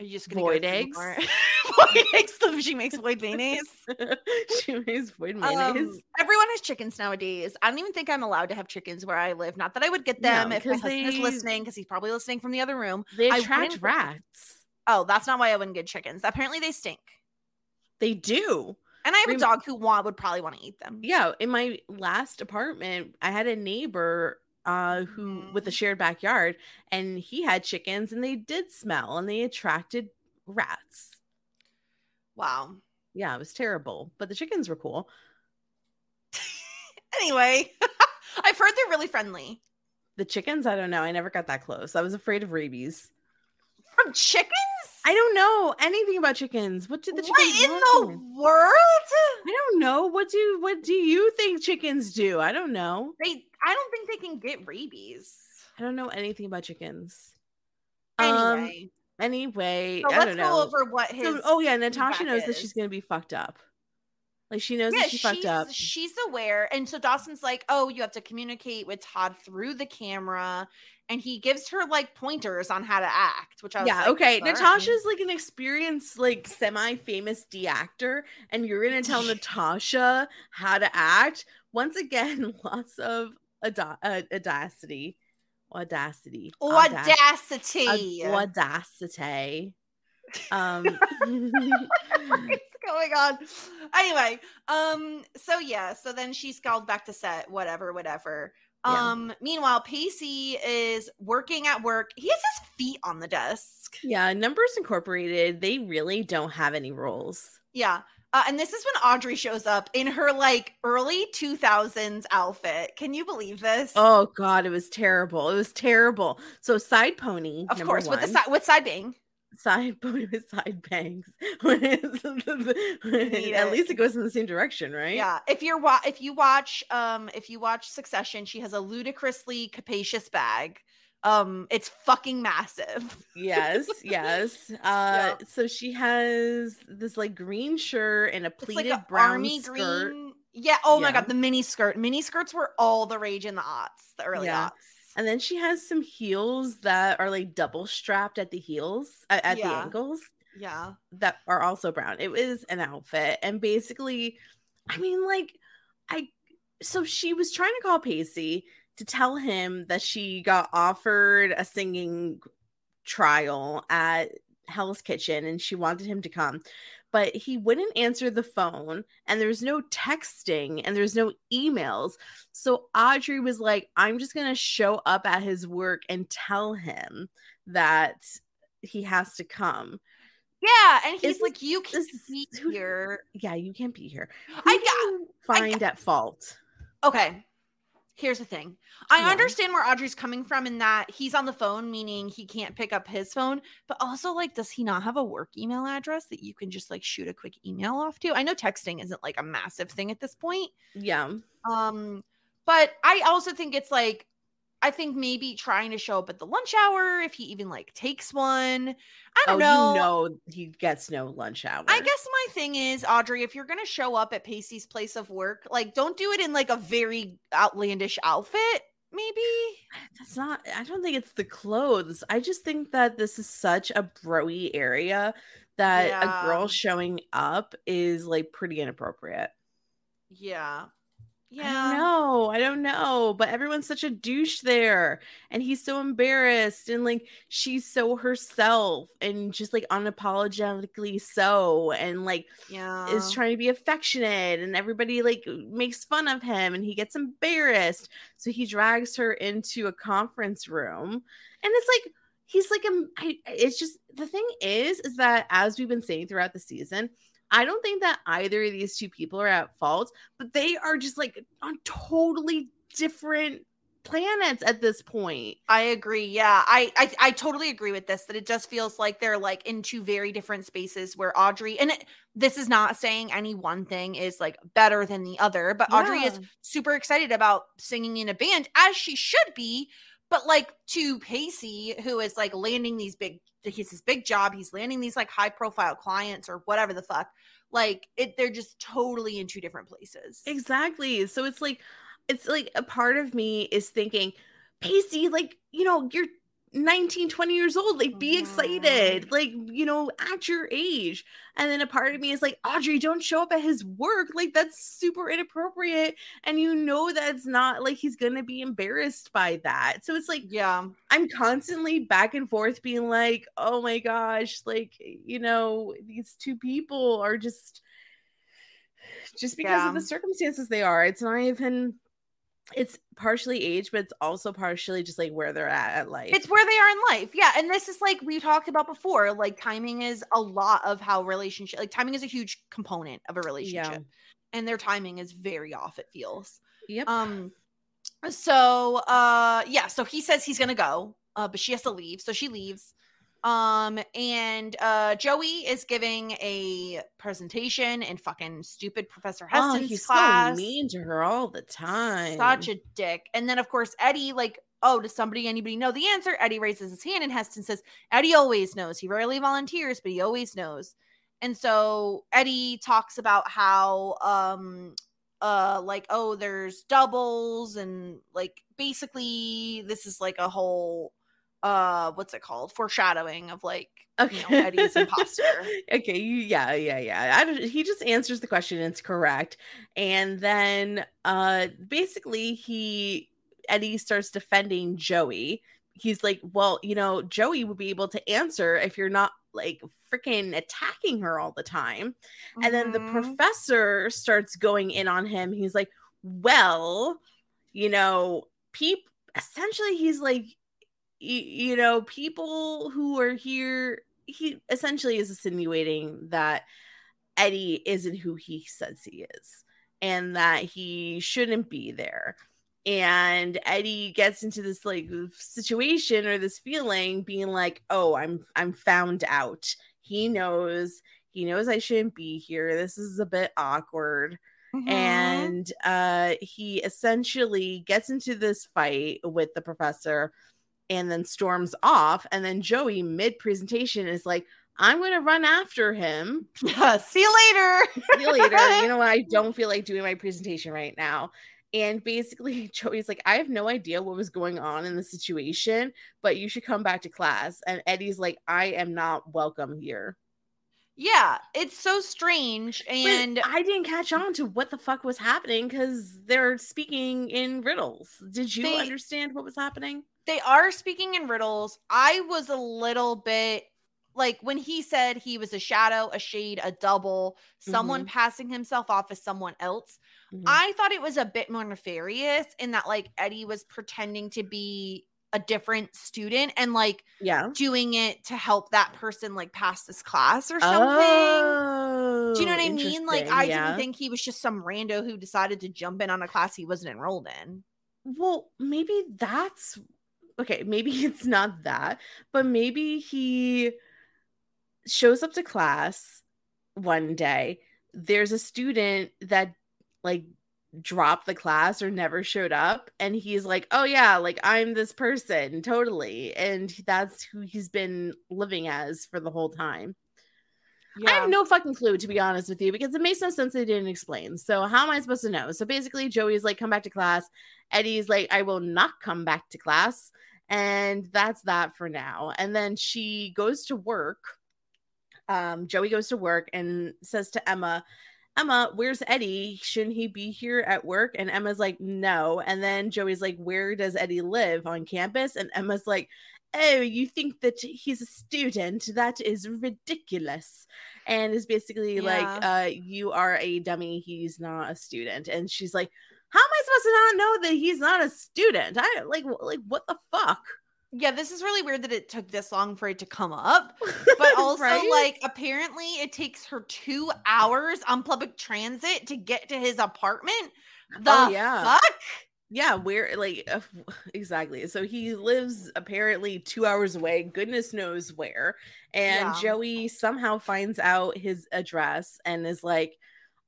Are you just gonna Void go eggs. (laughs) void (laughs) eggs. She makes void mayonnaise. (laughs) she makes void mayonnaise. Um, everyone has chickens nowadays. I don't even think I'm allowed to have chickens where I live. Not that I would get No, them if my husband is listening, because he's probably listening from the other room. they I attract rats. Oh, that's not why I wouldn't get chickens. Apparently, they stink. They do. And I have a dog who want would probably want to eat them. Yeah, in my last apartment, I had a neighbor uh who with a Mhm. shared backyard and he had chickens and they did smell and they attracted rats. Wow. Yeah, it was terrible, but the chickens were cool. (laughs) Anyway, (laughs) I've heard they're really friendly. The chickens, I don't know. I never got that close. I was afraid of rabies. From chickens? I don't know anything about chickens. What did the what chickens in want? the world? I don't know. What do what do you think chickens do? I don't know. They, I don't think they can get rabies. I don't know anything about chickens. Anyway, Um, anyway, so let's go over what his. So, oh yeah, Natasha knows that she's gonna be fucked up. Like she knows yeah, that she fucked up. she's aware. And so Dawson's like, oh, you have to communicate with Todd through the camera. And he gives her like pointers on how to act, which I was like, Yeah, like, okay. "All right." Natasha's like an experienced, like semi-famous D actor, and you're gonna tell (laughs) Natasha how to act. Once again, (laughs) lots of uh, audacity audacity, Audacity. audacity. Um, (laughs) What's going on? Anyway, um, so yeah, so then she's called back to set, whatever, whatever. Yeah. Um, meanwhile, Pacey is working at work. He has his feet on the desk. yeah, Numbers Incorporated. They really don't have any rules. Yeah. Uh, and this is when Audrey shows up in her like early 2000s outfit. Can you believe this? Oh God, it was terrible. It was terrible. So side pony, of course, with the side with side bang. Side (laughs) with side bangs. (laughs) It's- At least it goes in the same direction, right? Yeah. If you're wa- if you watch um if you watch Succession, she has a ludicrously capacious bag. Um, it's fucking massive. Yes, yes. (laughs) Uh so she has this like green shirt and a It's pleated like a brown army skirt. green. Yeah. Oh my god, the mini skirt. Mini skirts were all the rage in the aughts, the early Yeah. aughts. And then she has some heels that are like double strapped at the heels at, at the ankles Yeah. that are also brown. It was an outfit. And basically, I mean, like, I so she was trying to call Pacey to tell him that she got offered a singing trial at Hell's Kitchen and she wanted him to come. But he wouldn't answer the phone, and there's no texting and there's no emails. So Audrey was like, I'm just going to show up at his work and tell him that he has to come. Yeah. And he's Is like, you can this- be here. Yeah, you can't be here. Who I got you I find at fault. okay. Here's the thing. I Yeah. understand where Audrey's coming from in that he's on the phone, meaning he can't pick up his phone. But also, like, does he not have a work email address that you can just like shoot a quick email off to? I know texting isn't like a massive thing at this point. Yeah. Um, but I also think it's like I think maybe trying to show up at the lunch hour if he even like takes one. I Oh, don't know. you know he gets no lunch hour. I guess my thing is, Audrey, if you're gonna show up at Pacey's place of work, like don't do it in like a very outlandish outfit, maybe. that's not I don't think it's the clothes. I just think that this is such a broy area that a girl showing up is like pretty inappropriate. Yeah. Yeah. No, I don't know. But everyone's such a douche there. And he's so embarrassed. And like she's so herself and just like unapologetically so. And like Yeah. is trying to be affectionate. And everybody like makes fun of him. And he gets embarrassed. So he drags her into a conference room. And it's like, he's like, I, it's just the thing is, is that as we've been saying throughout the season, I don't think that either of these two people are at fault, but they are just like on totally different planets at this point. I agree. Yeah, I, I I totally agree with this. That it just feels like they're like in two very different spaces. Where Audrey and it, this is not saying any one thing is like better than the other, but Audrey is super excited about singing in a band as she should be. But like to Pacey, who is like landing these big, he's his big job. He's landing these like high profile clients or whatever the fuck. Like it, they're just totally in two different places. Exactly. So it's like it's like a part of me is thinking, Pacey, like, you know, you're 19, 20 years old. Like, be excited. Like, you know, at your age. And then a part of me is like, Audrey, don't show up at his work. Like, that's super inappropriate. And you know that's not like he's gonna be embarrassed by that. So it's like Yeah. I'm constantly back and forth being like, oh my gosh, like, you know, these two people are just just because of the circumstances they are. It's not even it's partially age, but it's also partially just like where they're at at life. It's where they are in life. Yeah. And this is like we talked about before. Like timing is a lot of how relationship like timing is a huge component of a relationship. And their timing is very off, it feels. yep. Um so uh yeah, so he says he's gonna go, uh, but she has to leave. So she leaves. Um and uh Joey is giving a presentation in fucking stupid Professor oh, Hetson's he's class. so mean to her all the time. Such a dick. And then of course Eddie like, oh, does somebody anybody know the answer? Eddie raises his hand and Heston says, Eddie always knows. He rarely volunteers, but he always knows. And so Eddie talks about how um uh like oh there's doubles and like basically this is like a whole uh what's it called foreshadowing of like you know Eddie's imposter. (laughs) okay, yeah, yeah, yeah. I don't, he just answers the question. It's correct, and then uh, basically he Eddie starts defending Joey. He's like, Well, you know, Joey would be able to answer if you're not like freaking attacking her all the time. And then the Mhm. professor starts going in on him. He's like, Well, you know, peep essentially, he's like, y- you know, people who are here, he essentially is insinuating that Eddie isn't who he says he is and that he shouldn't be there. And Eddie gets into this like situation or this feeling being like, "Oh, I'm I'm found out. He knows. He knows I shouldn't be here. This is a bit awkward." Mhm. and uh he essentially gets into this fight with the professor and then storms off and then joey mid presentation is like i'm gonna run after him. (laughs) See you later. see you later. You know what? I (laughs) don't feel like doing my presentation right now. And basically (laughs) joey's like i have no idea what was going on in the situation but you should come back to class. And eddie's like i am not welcome here Yeah, it's so strange. But And I didn't catch on to what the fuck was happening because they're speaking in riddles. Did you They- understand what was happening? they are speaking in riddles. I was a little bit like when he said he was a shadow, a shade, a double, someone passing himself off as someone else. Mhm. I thought it was a bit more nefarious in that like Eddie was pretending to be a different student and like yeah. doing it to help that person like pass this class or something. Oh, Do you know oh, what I mean? Like I yeah. didn't think he was just some rando who decided to jump in on a class he wasn't enrolled in. Well, maybe that's okay. Maybe (laughs) it's not that, but maybe he shows up to class one day. There's a student that like dropped the class or never showed up, and he's like, "Oh yeah, like I'm this person, totally," and that's who he's been living as for the whole time. I have no fucking clue, to be honest with you, because it makes no sense they didn't explain. So how am I supposed to know? So basically, Joey's like, "Come back to class." Eddie's like, "I will not come back to class," and that's that for now. And then she goes to work. Um, Joey goes to work and says to Emma, Emma, where's Eddie? Shouldn't he be here at work? And Emma's like, no. And then Joey's like, where does Eddie live on campus? And Emma's like, oh, you think that he's a student? That is ridiculous. And is basically like, uh, you are a dummy. He's not a student. And she's like, how am I supposed to not know that he's not a student? I like, like, what the fuck? Yeah, this is really weird that it took this long for it to come up. (laughs) But also, Right? like, apparently it takes her two hours on public transit to get to his apartment. The Oh, yeah. fuck? Yeah, where like uh, (laughs) exactly. So he lives apparently 2 hours away, goodness knows where. And Yeah. Joey somehow finds out his address and is like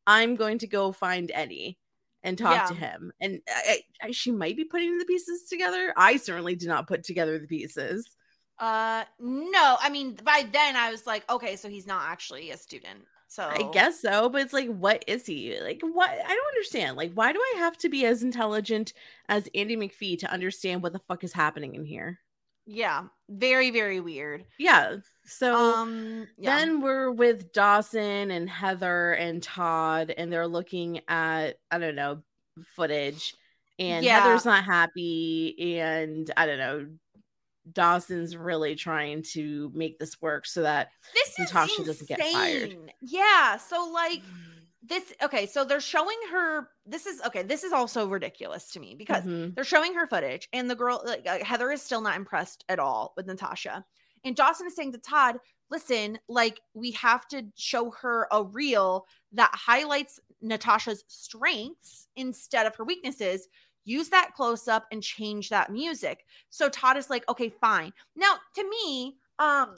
I'm going to go find Eddie and talk to him. And I, I, she might be putting the pieces together. I certainly did not put together the pieces. Uh, no. I mean, by then I was like, okay, so he's not actually a student. So I guess so, but it's like, what is he? Like, what? I don't understand. Like, why do I have to be as intelligent as Andie McPhee to understand what the fuck is happening in here? Yeah, very very weird. Yeah. So um, yeah. then we're with Dawson and Heather and Todd, and they're looking at, I don't know, footage. And Yeah. Heather's not happy. And I don't know, Dawson's really trying to make this work so that this is Natasha doesn't get fired. Yeah. So like this. Okay. So they're showing her. This is okay. This is also ridiculous to me because Mhm. they're showing her footage, and the girl, like uh, Heather, is still not impressed at all with Natasha. And Dawson is saying to Todd, "Listen, like we have to show her a reel that highlights Natasha's strengths instead of her weaknesses." Use that close up and change that music. So Todd is like, okay, fine. Now, to me, um,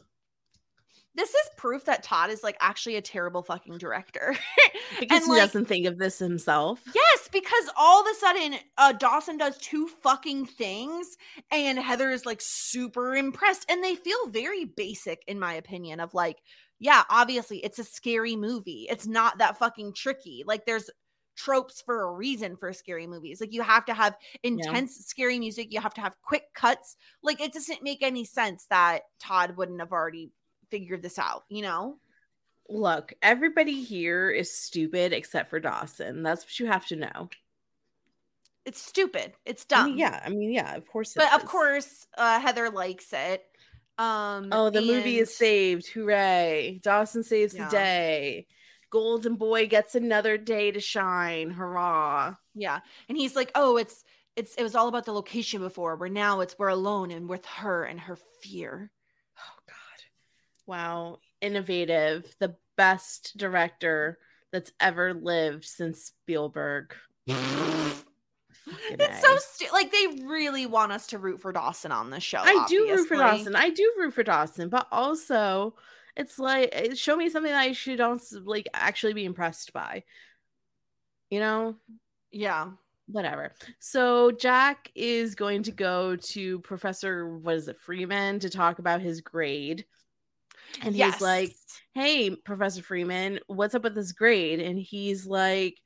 this is proof that Todd is like actually a terrible fucking director. (laughs) because And, he like- doesn't think of this himself. yes, because all of a sudden, uh, Dawson does two fucking things, and Heather is like super impressed, and they feel very basic, in my opinion. Of like, yeah, obviously, it's a scary movie. It's not that fucking tricky. Like, there's tropes for a reason for scary movies. Like, you have to have intense scary music. You have to have quick cuts. Like, it doesn't make any sense that Todd wouldn't have already figured this out. You know? Look, everybody here is stupid except for Dawson. That's what you have to know. It's stupid. It's I dumb. mean, yeah, I mean, yeah, of course. it But of is. course, uh, Heather likes it. Um, Oh, the movie is saved. Hooray. Dawson saves Yeah. the day. Golden Boy gets another day to shine. Hurrah. Yeah, and he's like, "Oh, it's it's it was all about the location before. Where now it's we're alone and with her and her fear." Wow. Innovative. The best director that's ever lived since Spielberg. It's so stu- like they really want us to root for Dawson on the show. I do root for. Dawson. I do root for Dawson, but also it's like eh, show me something that I should also like actually be impressed by. You know, Yeah, whatever. So Jack is going to go to Professor what is it Freeman to talk about his grade. And he's like, "Hey, Professor Freeman, what's up with this grade?" And he's like,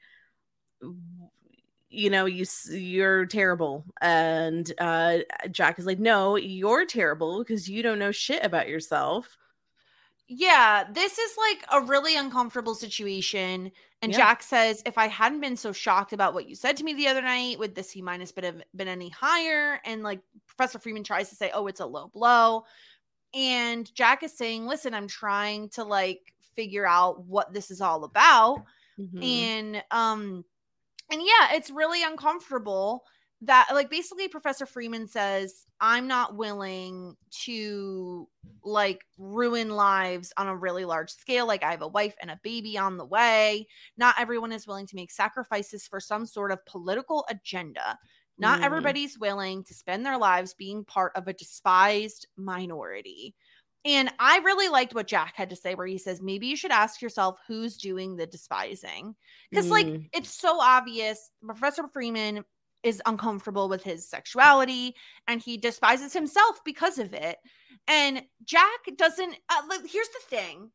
"You know, you you're terrible." And uh Jack is like, "No, you're terrible because you don't know shit about yourself." Yeah, this is like a really uncomfortable situation. And Yeah. Jack says, if I hadn't been so shocked about what you said to me the other night, would the C minus been have been any higher? And like Professor Freeman tries to say, oh, it's a low blow. And Jack is saying, listen, I'm trying to like figure out what this is all about. Mhm. And um, and yeah, it's really uncomfortable that like basically Professor Freeman says, I'm not willing to like ruin lives on a really large scale. Like I have a wife and a baby on the way. Not everyone is willing to make sacrifices for some sort of political agenda. Not Mm. everybody's willing to spend their lives being part of a despised minority. And I really liked what Jack had to say, where he says, maybe you should ask yourself who's doing the despising. Because, like, Mm. it's so obvious Professor Freeman is uncomfortable with his sexuality and he despises himself because of it. And Jack doesn't, uh, like, here's the thing.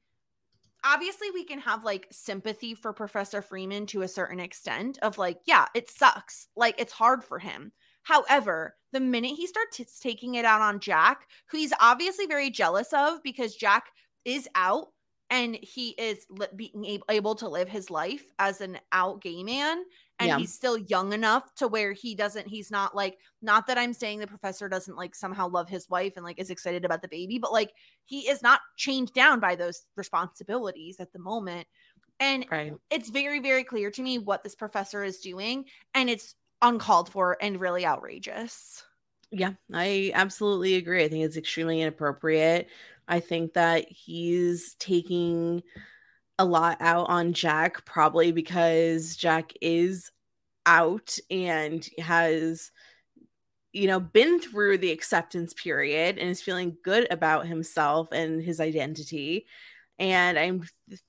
Obviously, we can have like sympathy for Professor Freeman to a certain extent of like, yeah, it sucks. Like, it's hard for him. However, the minute he starts taking it out on Jack, who he's obviously very jealous of because Jack is out and he is li- being able, able to live his life as an out gay man and Yeah. he's still young enough to where he doesn't he's not like not that i'm saying the professor doesn't like somehow love his wife and like is excited about the baby but like he is not chained down by those responsibilities at the moment and right. it's very very clear to me what this professor is doing and it's uncalled for and really outrageous Yeah, I absolutely agree. I think it's extremely inappropriate. I think that he's taking a lot out on Jack, probably because Jack is out and has, you know, been through the acceptance period and is feeling good about himself and his identity. And I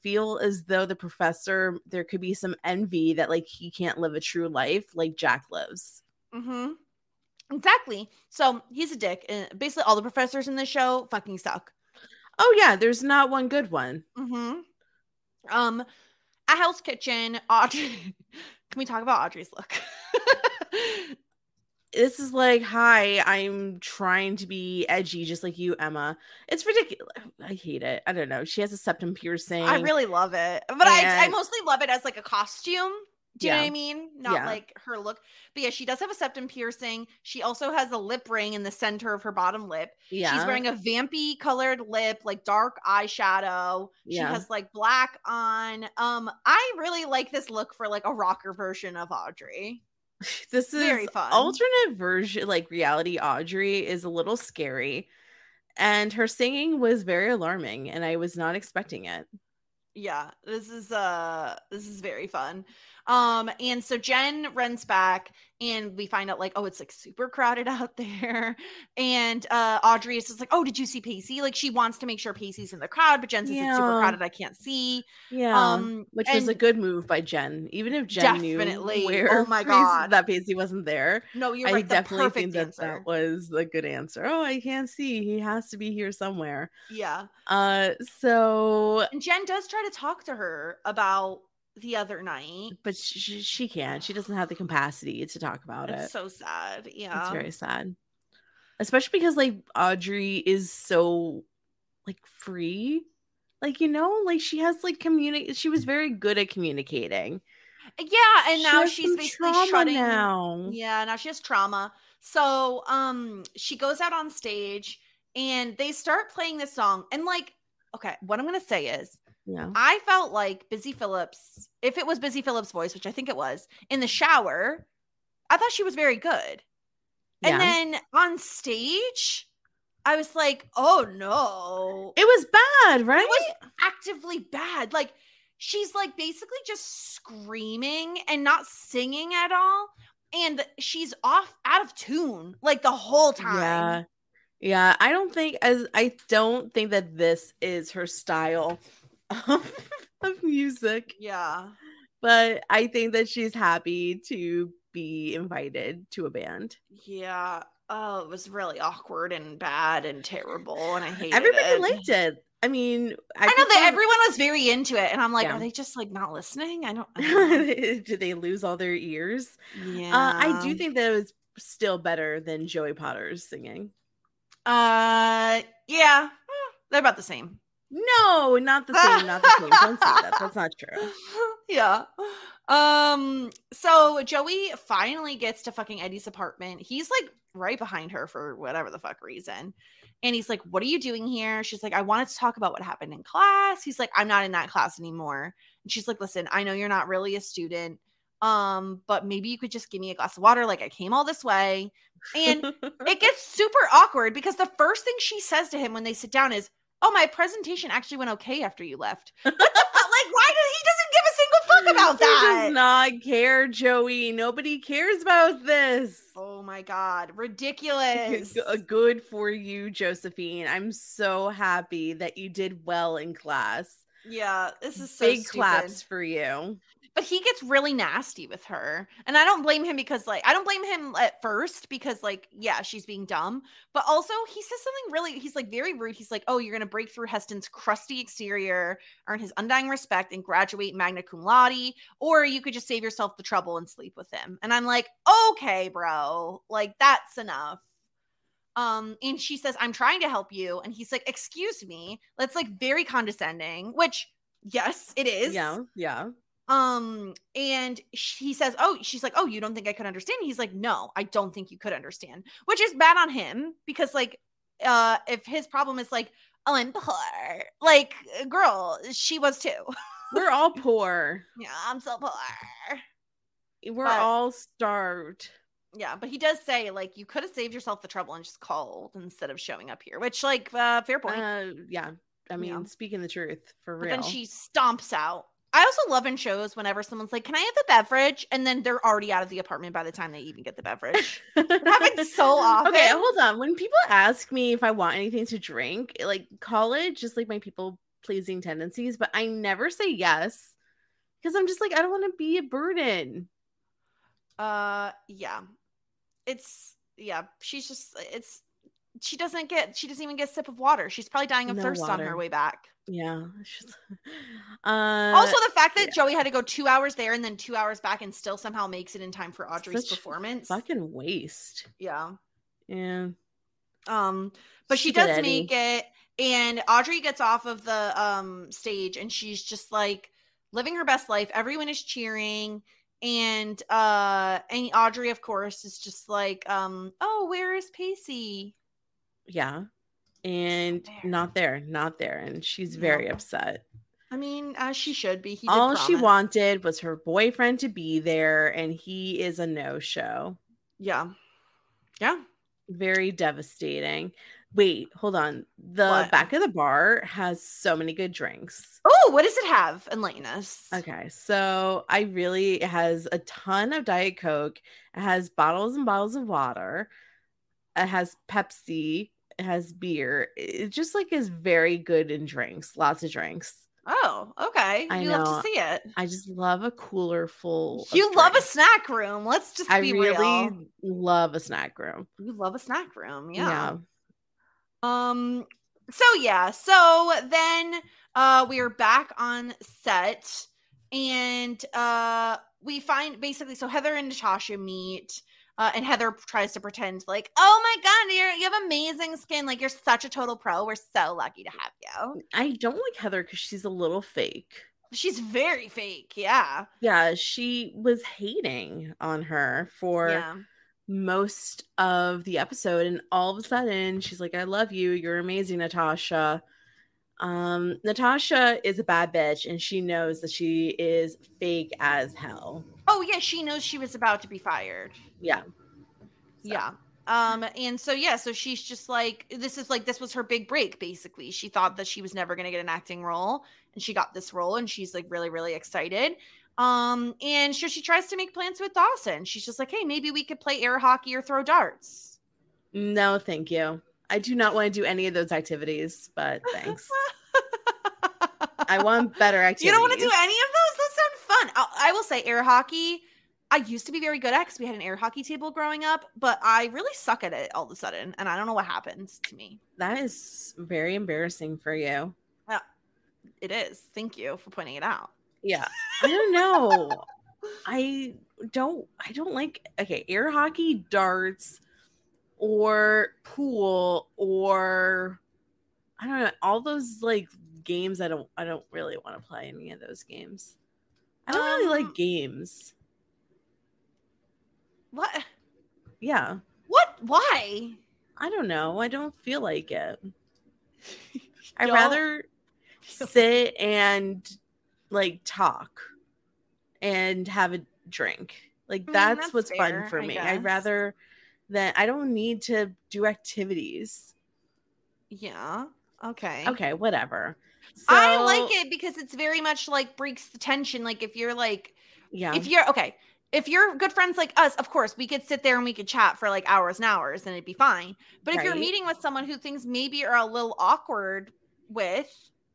feel as though the professor, there could be some envy that like he can't live a true life like Jack lives. mm-hmm exactly so he's a dick and basically all the professors in this show fucking suck Oh yeah, there's not one good one. Mm-hmm. Um, a Hell's Kitchen, Audrey. (laughs) Can we talk about Audrey's look? (laughs) This is like, hi, I'm trying to be edgy, just like you, Emma. It's ridiculous. I hate it. I don't know. She has a septum piercing. I really love it, but I I mostly love it as like a costume. Do you know what I mean? Not Yeah. like her look. But yeah, she does have a septum piercing. She also has a lip ring in the center of her bottom lip. yeah. She's wearing a vampy colored lip, like dark eyeshadow. Yeah. She has like black on. Um, I really like this look for like a rocker version of Audrey. (laughs) this is very fun. alternate version, like reality Audrey is a little scary. And her singing was very alarming, and I was not expecting it. yeah this is uh this is very fun um and so jen runs back and we find out like oh it's like super crowded (laughs) out there and uh audrey is just like oh did you see pacey like she wants to make sure pacey's in the crowd but jen says it's super crowded i can't see Yeah. um which was a good move by Jen. Even if Jen Definitely. knew where Oh my (laughs) God. that Pacey wasn't there, no you're I right the definitely perfect think that answer that was a good answer. Oh, I can't see. He has to be here somewhere. yeah Uh, so, and jen does try to talk to her about the other night but she, she can't. She doesn't have the capacity to talk about it's it. so sad yeah It's very sad, especially because like Audrey is so like free. Like you know, like she has like communicate. She was very good at communicating. Yeah, and She now she's basically shutting now. Yeah, now she has trauma. So um she goes out on stage and they start playing this song. And like, okay, what I'm gonna say is Yeah. I felt like Busy Phillips, if it was Busy Phillips' voice, which I think it was, in the shower, I thought she was very good. And then on stage, I was like, oh no. It was bad, right? It was actively bad. Like she's like basically just screaming and not singing at all. And she's off out of tune like the whole time. Yeah. Yeah, I don't think as I don't think that this is her style of, (laughs) of music, Yeah. but I think that she's happy to be invited to a band. Yeah. Oh, it was really awkward and bad and terrible. And I hated Everybody it. liked it. I mean, I, know that everyone was very into it. And I'm like, Yeah. are they just like not listening? I don't, I don't. (laughs) Did they lose all their ears? Yeah. Uh, I do think that it was still better than Joey Potter's singing. Uh, yeah. They're about the same. No, not the same. Not the same. Don't say that. That's not true. (laughs) yeah. Um, so Joey finally gets to fucking Eddie's apartment. He's like right behind her for whatever the fuck reason. And he's like, What are you doing here? She's like, I wanted to talk about what happened in class. He's like, I'm not in that class anymore. And she's like, Listen, I know you're not really a student. Um, but maybe you could just give me a glass of water. Like I came all this way. And (laughs) it gets super awkward because the first thing she says to him when they sit down is, "Oh, my presentation actually went okay after you left." (laughs) What the fuck? Like, why does he doesn't give a single fuck about that? He does not care, Joey. Nobody cares about this. oh my god, ridiculous! Uh, Good for you, Josephine. I'm so happy that you did well in class. yeah, this is so Big stupid. claps for you. But he gets really nasty with her, and I don't blame him because, like, I don't blame him at first because, like, yeah, she's being dumb. But also, he says something really. He's like very rude. He's like, "Oh, you're gonna break through Hetson's crusty exterior, earn his undying respect, and graduate magna cum laude, or you could just save yourself the trouble and sleep with him." And I'm like, "Okay, bro, like that's enough." Um, and she says, "I'm trying to help you," and he's like, "Excuse me." That's like very condescending, which. Yes, it is. Yeah, yeah. Um, and sh- he says, Oh, she's like, Oh, you don't think I could understand? He's like, No, I don't think you could understand, which is bad on him because, like, uh, if his problem is like, Oh, I'm poor, like, girl, she was too. (laughs) We're all poor. yeah, I'm so poor. We're But- all starved. Yeah, but he does say, like, you could have saved yourself the trouble and just called instead of showing up here, which, like, uh, fair point. Uh, yeah. I mean, Yeah. speaking the truth, for but real. then she stomps out. I also love in shows whenever someone's like, Can I have the beverage? And then they're already out of the apartment by the time they even get the beverage. happens (laughs) so often. Okay, hold on. When people ask me if I want anything to drink, like college, just like my people pleasing tendencies, but I never say yes because I'm just like, I don't want to be a burden. Uh yeah. It's yeah, she's just it's she doesn't get she doesn't even get a sip of water. She's probably dying of No thirst on her way back. Yeah. (laughs) uh, also the fact that yeah. Joey had to go 2 hours there and then 2 hours back and still somehow makes it in time for Audrey's such performance. fucking waste. Yeah. Yeah. Um but she Stupid does make it and Audrey gets off of the um stage and she's just like living her best life. Everyone is cheering and uh and Audrey of course is just like um oh where is Pacey? Yeah. And there. not there, not there. And she's very No. upset. I mean, as she should be. He All she wanted was her boyfriend to be there, and he is a no show. Yeah. Yeah. very devastating. Wait, hold on. The What? back of the bar has so many good drinks. Oh, what does it have? Enlighten us. Okay, so I really it has a ton of Diet Coke. It has bottles and bottles of water. It has Pepsi. Has beer. It just like is very good in drinks. Lots of drinks. Oh, okay. I you love to see it. I just love a cooler full. You love a snack room. Let's just I be really real. love a snack room. You love a snack room. Yeah. Yeah. Um so yeah, so then uh we are back on set and uh we find basically so Heather and Natasha meet uh, and Heather tries to pretend like, "Oh my god, you're you have amazing skin. Like you're such a total pro. We're so lucky to have you." I don't like Heather because she's a little fake. she's very fake. Yeah. Yeah, she was hating on her for yeah. most of the episode and all of a sudden she's like I love you. You're amazing, Natasha. Um Natasha is a bad bitch and she knows that she is fake as hell. Oh yeah, she knows she was about to be fired. Yeah. Yeah. Um, and so yeah, so she's just like this is like this was her big break, basically. She thought that she was never gonna get an acting role, and she got this role, and she's like really, really excited. Um, and so she tries to make plans with Dawson. She's just like, hey, maybe we could play air hockey or throw darts. No, thank you. I do not want to do any of those activities, but thanks. (laughs) I want better activities. You don't want to do any of those? Fun. I, I will say air hockey. I used to be very good at because we had an air hockey table growing up, but I really suck at it all of a sudden, and I don't know what happens to me. That is very embarrassing for you. It is. Thank you for pointing it out. Yeah. I don't know. I don't I don't like okay, air hockey, darts, or pool, or I don't know, all those like games I don't I don't really want to play any of those games. I don't really Um, like games. What? Yeah. What? Why? I don't know. I don't feel like it. (laughs) I'd rather (laughs) sit and like talk and have a drink. Like that's, that's what's fun for me. I'd rather that I don't need to do activities. Yeah. Okay. Okay, whatever. I like it because it's very much like breaks the tension. Like if you're like, Yeah. if you're okay, if you're good friends like us, of course we could sit there and we could chat for like hours and hours and it'd be fine. But if you're meeting with someone who things maybe are a little awkward with,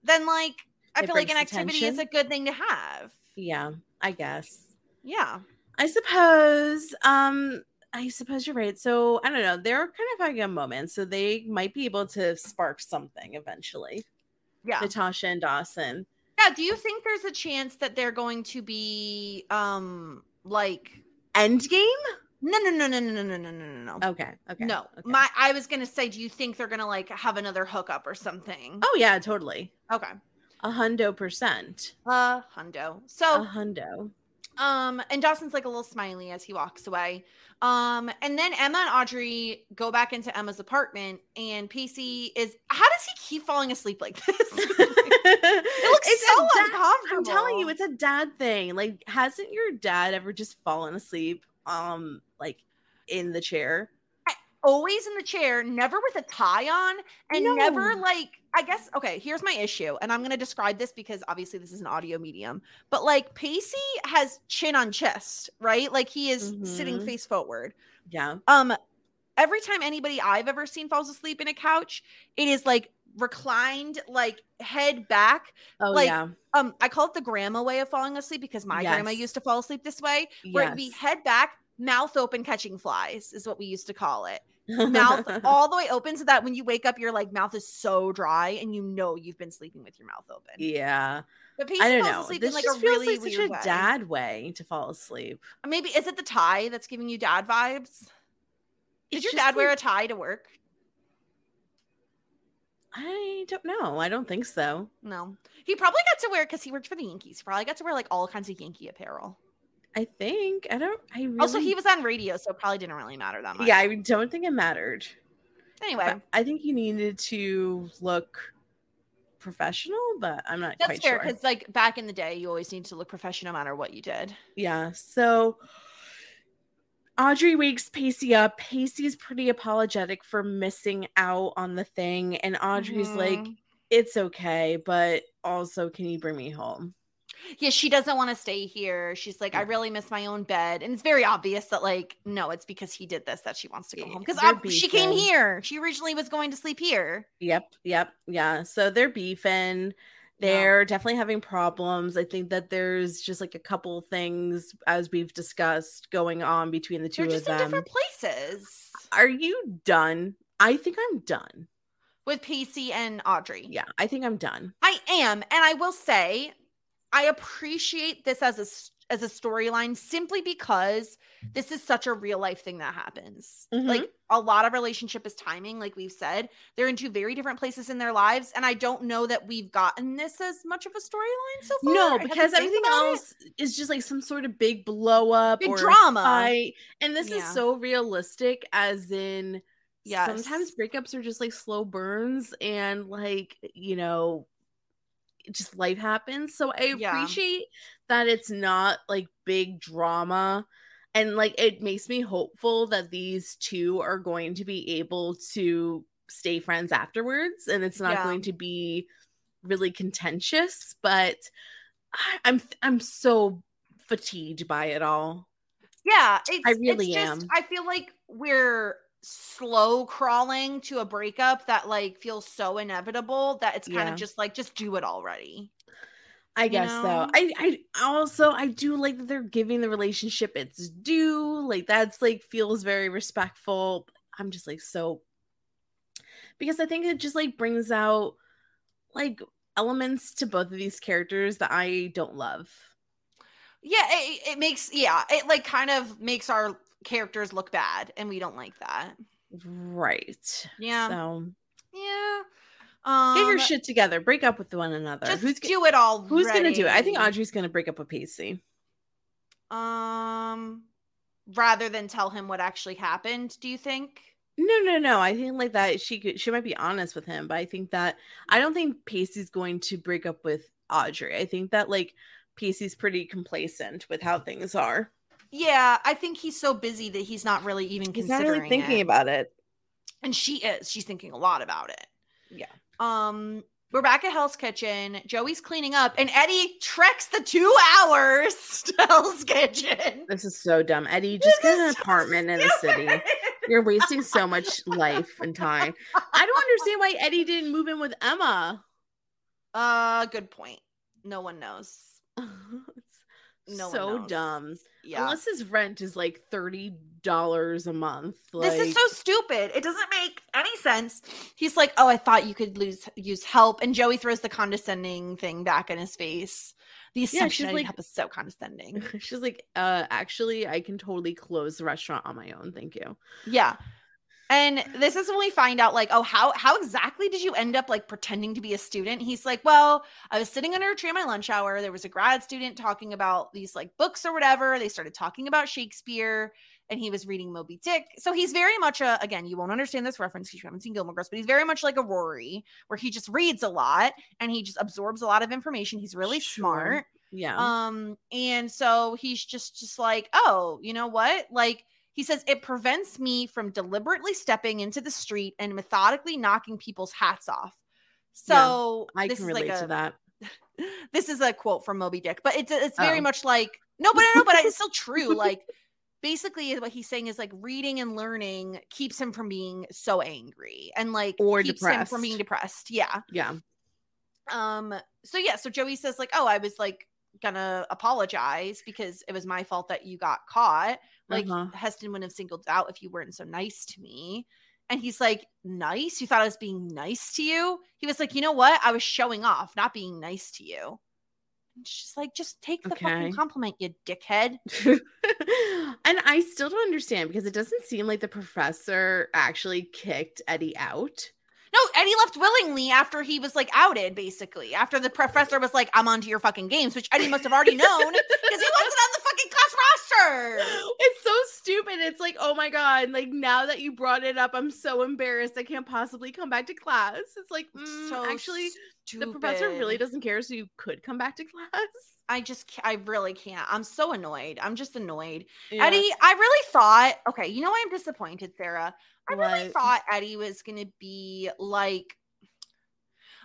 then like I It feel like an activity is a good thing to have. yeah, I guess. Yeah. I suppose um I suppose you're right. So I don't know. They're kind of having a moment, so they might be able to spark something eventually. Yeah. Natasha and Dawson. Yeah. Do you think there's a chance that they're going to be um like Endgame? no no no no no no no no no no no. Okay. Okay. No, okay. my I was gonna say, do you think they're gonna like have another hookup or something? Oh yeah, totally. Okay, A hundo percent. uh, hundo. So A hundo. Um, and Dawson's like a little smiley as he walks away. Um, and then Emma and Audrey go back into Emma's apartment, and Pacey is. How does he keep falling asleep like this? (laughs) it looks so uncomfortable. I'm telling you, it's a dad thing. Like, hasn't your dad ever just fallen asleep, um, like in the chair? Always in the chair, never with a tie on, and No. never like. I guess okay. Here's my issue, and I'm gonna describe this because obviously this is an audio medium. But like Pacey has chin on chest, right? Like he is sitting Mhm. face forward. Yeah. Um, every time anybody I've ever seen falls asleep in a couch, it is like reclined, like head back. Oh Like, yeah. Um, I call it the grandma way of falling asleep because my grandma used to fall asleep this way, where it'd be head back, mouth open, catching flies, is what we used to call it. Mouth (laughs) all the way open so that when you wake up, your like mouth is so dry and you know you've been sleeping with your mouth open. yeah. But Pacey I don't falls know. asleep This in like a feels really like such weird a way. dad way to fall asleep. Maybe is it the tie that's giving you dad vibes? Did It's your dad wear a tie to work? I don't know. I don't think so. No. He probably got to wear because he worked for the Yankees. He probably got to wear like all kinds of Yankee apparel. I think I don't. I really. Also, he was on radio, so it probably didn't really matter that much. Yeah, I don't think it mattered. Anyway, But I think he needed to look professional, but I'm not that's fair sure. because like back in the day, you always need to look professional no matter what you did. Yeah. So Audrey wakes Pacey up. Pacey's pretty apologetic for missing out on the thing. And Audrey's like, Mhm. it's okay, but also, can you bring me home? Yeah, she doesn't want to stay here. She's like, I really miss my own bed, and it's very obvious that like, no, it's because he did this that she wants to go Yeah, home because they're she came here. She originally was going to sleep here. Yep. Yep. Yeah. So they're beefing. They're definitely having problems. I think that there's just like a couple things, as we've discussed, going on between the 2 They're of just in them. different places Are you done? I think I'm done. with Pacey and Audrey. Yeah, I think I'm done. I am, and I will say, I appreciate this as a as a storyline simply because this is such a real life thing that happens. Like mm-hmm. a lot of relationship is timing, like we've said. They're in two very different places in their lives. And I don't know that we've gotten this as much of a storyline so far. No, because everything else is just like some sort of big blow up Big or drama. fight. And this is so realistic, as in Yes. sometimes breakups are just like slow burns and like, you know, just life happens. So I Yeah. appreciate that it's not like big drama. And like it makes me hopeful that these two are going to be able to stay friends afterwards and it's not Yeah. going to be really contentious, but I'm I'm so fatigued by it all. Yeah, it's, I really it's just, am. I feel like we're slow crawling to a breakup that like feels so inevitable that it's kind Yeah. of just like just do it already. I You guess so. I I also I do like that they're giving the relationship its due. Like that's like feels very respectful. I'm just like so because I think it just like brings out like elements to both of these characters that I don't love. Yeah, it, it makes yeah, it like kind of makes our characters look bad, and we don't like that. Right. Yeah. So Yeah. Um, get your shit together. Break up with one another. Just who's do it all. who's gonna do it? I think Audrey's gonna break up with Pacey. Um, rather than tell him what actually happened, do you think? No, no, no. I think like that she could she might be honest with him, but I think that I don't think Pacey's going to break up with Audrey. I think that like Pacey's pretty complacent with how things are. Yeah, I think he's so busy that he's not really even considering. He's not really thinking it. about it. and she is. She's thinking a lot about it. Yeah. Um, we're back at Hell's Kitchen. Joey's cleaning up, and Eddie treks the two hours (laughs) to Hell's Kitchen. This is so dumb. Eddie, just This get an so apartment in the city. You're wasting so much life and time. I don't understand why Eddie didn't move in with Emma. Uh, good point. No one knows. (laughs) No so dumb. Yeah. Unless his rent is like thirty dollars a month. this is so stupid. It doesn't make any sense. He's like, "Oh, I thought you could lose use help," and Joey throws the condescending thing back in his face. The assumption she's like- help is so condescending. (laughs) She's like, uh, actually, I can totally close the restaurant on my own. Thank you. Yeah. And this is when we find out, like, oh, how how exactly did you end up like pretending to be a student? He's like, well, I was sitting under a tree in my lunch hour. There was a grad student talking about these like books or whatever. They started talking about Shakespeare, and he was reading Moby Dick. So he's very much a again, you won't understand this reference because you haven't seen Gilmore Girls, but he's very much like a Rory, where he just reads a lot and he just absorbs a lot of information. He's really Sure. smart. Yeah. Um, and so he's just just like, oh, you know what? Like he says, it prevents me from deliberately stepping into the street and methodically knocking people's hats off. So I this can is like relate a, to that. (laughs) This is a quote from Moby Dick, but it's it's very Oh. much like no, but no, but it's still (laughs) true. Like basically, what he's saying is like reading and learning keeps him from being so angry and like Or keeps him from being depressed. depressed. Yeah. Yeah. Um, so yeah, so Joey says, like, oh, I was like gonna apologize because it was my fault that you got caught. Like Uh-huh. Hetson wouldn't have singled out if you weren't so nice to me. And he's like, nice? You thought I was being nice to you? He was like, you know what? I was showing off, not being nice to you. And she's like, just take the Okay. fucking compliment, you dickhead. (laughs) and I still don't understand because it doesn't seem like the professor actually kicked Eddie out. No, Eddie left willingly after he was like outed, basically. After the professor was like, I'm onto your fucking games, which Eddie must have already known because he wasn't on the fucking class roster. (laughs) It's so stupid. It's like, oh my god! Like now that you brought it up, I'm so embarrassed. I can't possibly come back to class. It's like, mm, so actually, the professor really doesn't care, so you could come back to class. I just, I really can't. I'm so annoyed. I'm just annoyed. Yeah. Eddie, I really thought, okay, you know why I'm disappointed, Sara? I really thought Eddie was going to be like,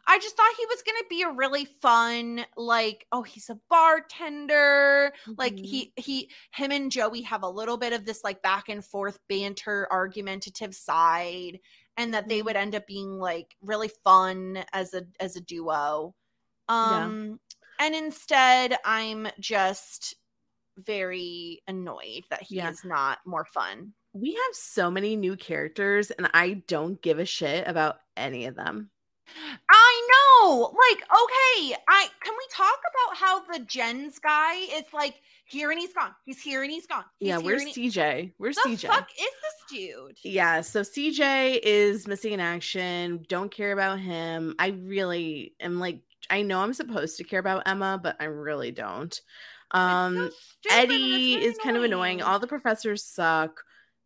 I just thought he was going to be a really fun, like, oh, he's a bartender. Like Mhm. he, he, him and Joey have a little bit of this like back and forth banter, argumentative side, and that they Mhm. would end up being like really fun as a as a duo. Yeah. And instead, I'm just very annoyed that he Yeah. is not more fun. we have so many new characters, and I don't give a shit about any of them. I know. Like, okay, I can we talk about how the Jens guy is like here and he's gone. He's here and he's gone. He's yeah, here where's he- CJ? Where's the CJ? fuck is this dude? Yeah, so CJ is missing in action. Don't care about him. I really am like, I know I'm supposed to care about Emma, but I really don't. Um, so Eddie is kind of annoying. All the professors suck.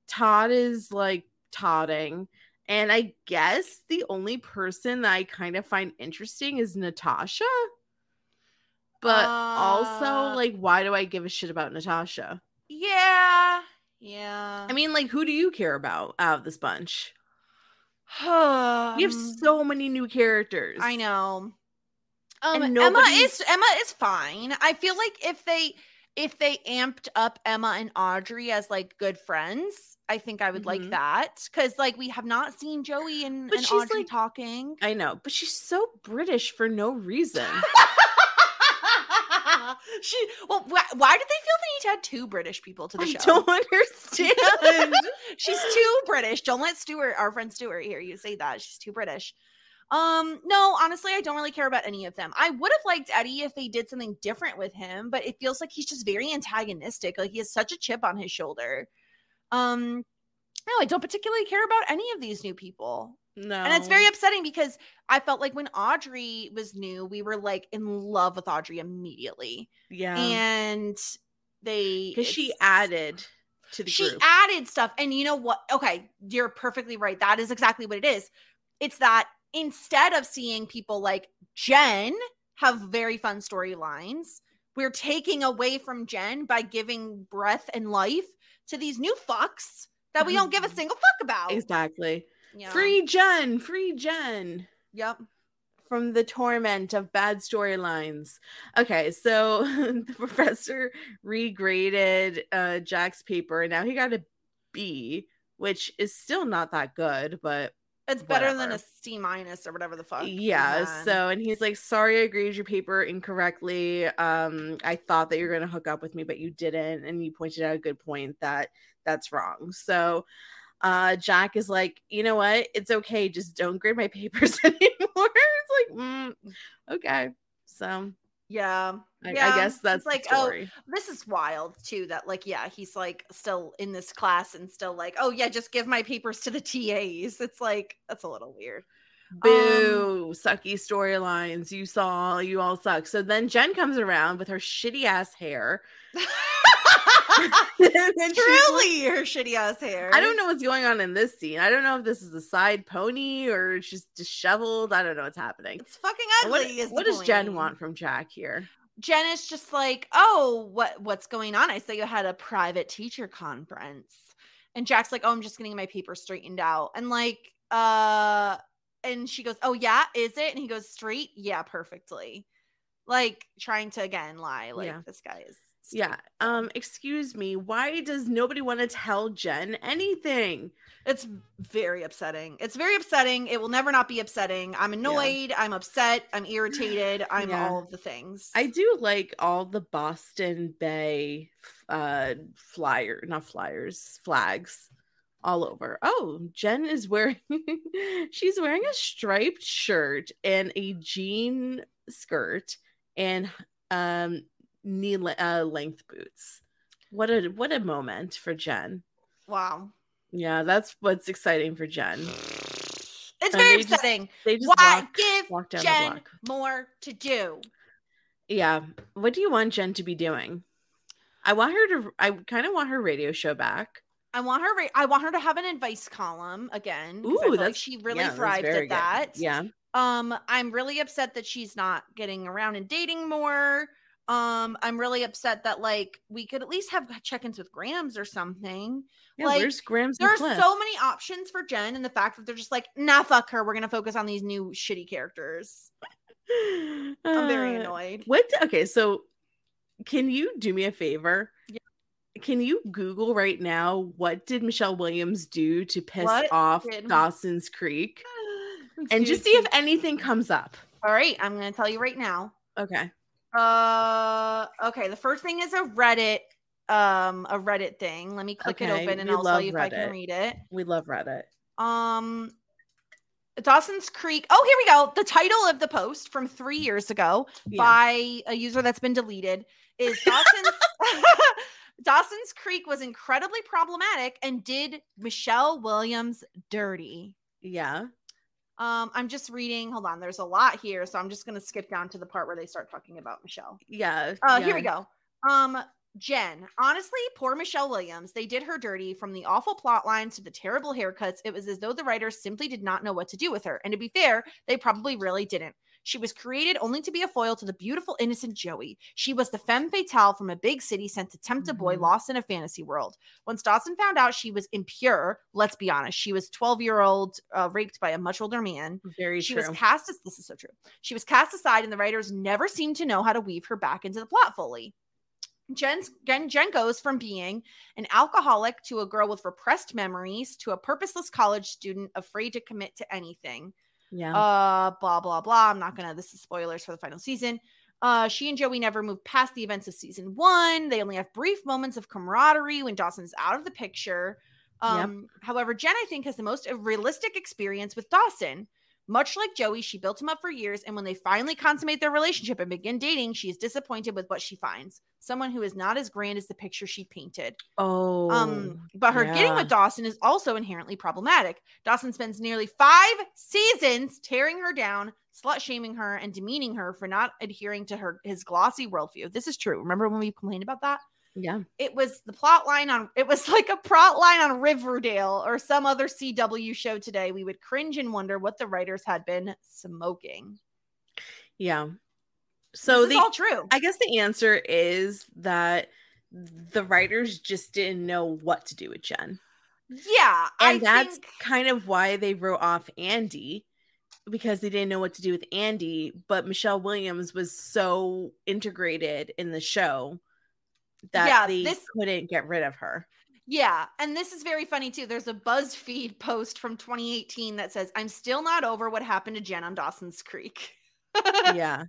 Todd is like todding. And I guess the only person that I kind of find interesting is Natasha. But also, Uh, like, why do I give a shit about Natasha? Yeah. Yeah. I mean, like, who do you care about out of this bunch? (sighs) You have so many new characters. I know. Um, Emma is Emma is fine. I feel like if they if they amped up Emma and Audrey as like good friends, I think I would like Mhm. that because like we have not seen Joey and, But and she's, Audrey like- talking. I know, but she's so British for no reason. (laughs) she well, wh- why did they feel the need to add two British people to the I show? I don't understand. (laughs) She's too British. Don't let Stuart, our friend Stuart, hear you say that. She's too British. Um, no, honestly, I don't really care about any of them. I would have liked Eddie if they did something different with him, but it feels like he's just very antagonistic. Like he has such a chip on his shoulder. Um, no, I don't particularly care about any of these new people. no. And it's very upsetting because I felt like when Audrey was new, we were like in love with Audrey immediately. yeah. And they Because she added to the she group. added stuff and you know what okay you're perfectly right that is exactly what it is it's that instead of seeing people like jen have very fun storylines we're taking away from jen by giving breath and life to these new fucks that we don't give a single fuck about exactly. know? Free Jen, free Jen yep from the torment of bad storylines. Okay, so (laughs) the professor regraded uh Jack's paper and now he got a B, which is still not that good, but it's better than a C minus or whatever the fuck yeah so and he's like sorry i graded your paper incorrectly. Um i thought that you were going to hook up with me but you didn't and you pointed out a good point that that's wrong. So uh jack is like you know what? It's okay just don't grade my (laughs) papers (laughs) anymore. It's like mm, okay. So yeah I, Yeah, I guess that's like, oh, this is wild too that like yeah he's like still in this class and still like oh yeah just give my papers to the tas it's like that's a little weird um, Boo, sucky storylines. You saw, you all suck. So then Jen comes around with her shitty ass hair. (laughs) (laughs) She's like- truly her shitty ass hair I don't know what's going on in this scene. I don't know if this is a side pony or she's disheveled. I don't know what's happening. it's fucking ugly what does Jen want from Jack here? Jen is just like oh what what's going on? I saw you had a private teacher conference. And jack's like oh i'm just getting my papers straightened out. And like uh and she goes oh yeah is it? And he goes straight? Yeah perfectly. Like trying to again lie like Yeah. this guy is Yeah. Um, excuse me. Why does nobody want to tell Jen anything? it's very upsetting it's very upsetting it will never not be upsetting i'm annoyed i'm upset i'm irritated (sighs) i'm Yeah. all of the things I do like all the Boston Bay uh flyer, not flyers, flags all over. Oh, Jen is wearing (laughs) she's wearing a striped shirt and a jean skirt and um knee le- uh, length boots. What a what a moment for Jen. wow Yeah, that's what's exciting for Jen. it's And very they just- They just why walk, give walk down the jen block. more to do Yeah. What do you want Jen to be doing? I want her to I kind of want her radio show back. I want her. Ra- I want her to have an advice column again. Ooh, like she really Yeah, thrived at good. that. Yeah. Um, I'm really upset that she's not getting around and dating more. Um, I'm really upset that like we could at least have check-ins with Grams or something. Yeah, Like, where's Grams There are Cliff? so many options for Jen, and the fact that they're just like, nah, fuck her. We're gonna focus on these new shitty characters. (sighs) I'm very Uh, annoyed. What? Okay, so can you do me a favor? Yeah. Can you Google right now what did Michelle Williams do to piss What off did- Dawson's Creek? (gasps) And just see if anything comes up. All right, I'm gonna tell you right now. Okay. Uh okay, the first thing is a Reddit um a Reddit thing. Let me click it open and I'll tell you if I can read it. We love Reddit. Um Dawson's Creek. Oh, here we go. The title of the post from 3 years ago Yeah. by a user that's been deleted is Dawson's (laughs) (laughs) Dawson's Creek was incredibly problematic and did Michelle Williams dirty. Yeah. Um, I'm just reading. Hold on, there's a lot here, so I'm just gonna skip down to the part where they start talking about Michelle. Yeah. Uh, yeah. here we go. Um, Jen, honestly, poor Michelle Williams. They did her dirty from the awful plot lines to the terrible haircuts. It was as though the writers simply did not know what to do with her. And to be fair, they probably really didn't. She was created only to be a foil to the beautiful, innocent Joey. She was the femme fatale from a big city sent to tempt a boy Mhm. lost in a fantasy world. Once Dawson found out she was impure, let's be honest, she was 12 year old uh, raped by a much older man. Very She true. was cast as this is so true. She was cast aside, and the writers never seemed to know how to weave her back into the plot fully. Jen's, Jen, Jen goes from being an alcoholic to a girl with repressed memories to a purposeless college student afraid to commit to anything. Yeah. Uh, blah blah blah. I'm not gonna. This is spoilers for the final season. Uh, she and Joey never move past the events of season one. They only have brief moments of camaraderie when Dawson's out of the picture. Yep. Um, however, Jen I think has the most realistic experience with Dawson. Much like Joey, she built him up for years, and when they finally consummate their relationship and begin dating, she is disappointed with what she finds. Someone who is not as grand as the picture she painted. oh. Um, but her getting with Dawson is also inherently problematic. Dawson spends nearly five seasons tearing her down, slut shaming her, and demeaning her for not adhering to her his glossy worldview. This is true. Remember when we complained about that? Yeah. It was the plot line on it was (laughs) like a plot line on Riverdale or some other CW show today. We would cringe and wonder what the writers had been smoking. Yeah. So this the all true. I guess the answer is that the writers just didn't know what to do with Jen. yeah, And I that's think kind of why they wrote off Andie because they didn't know what to do with Andie, but Michelle Williams was so integrated in the show that Yeah, they this- couldn't get rid of her. Yeah, and this is very funny too. There's a BuzzFeed post from 2018 that says, "I'm still not over what happened to Jen on Dawson's Creek." (laughs) yeah.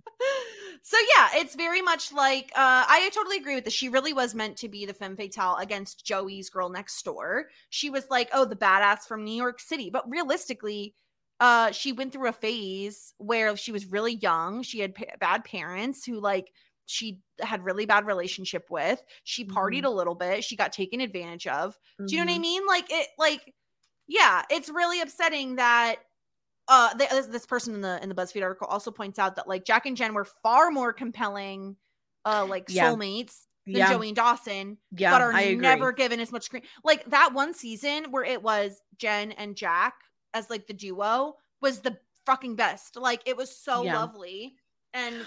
So yeah, it's very much like uh, I totally agree with this. She really was meant to be the femme fatale against Joey's girl next door. She was like, oh, the badass from New York City, but realistically, uh, she went through a phase where she was really young. She had pa- bad parents who like she had really bad relationship with. She partied Mhm. a little bit. She got taken advantage of. Do you know what I Mhm. mean? Like it, like yeah, it's really upsetting that uh th- this, person in the in the BuzzFeed article also points out that like Jack and Jen were far more compelling uh like Yeah. soulmates than Yeah. Joey and Dawson, Yeah. but are I agree. never given as much screen. Like that one season where it was Jen and Jack as like the duo was the fucking best. Like it was so Yeah. lovely. And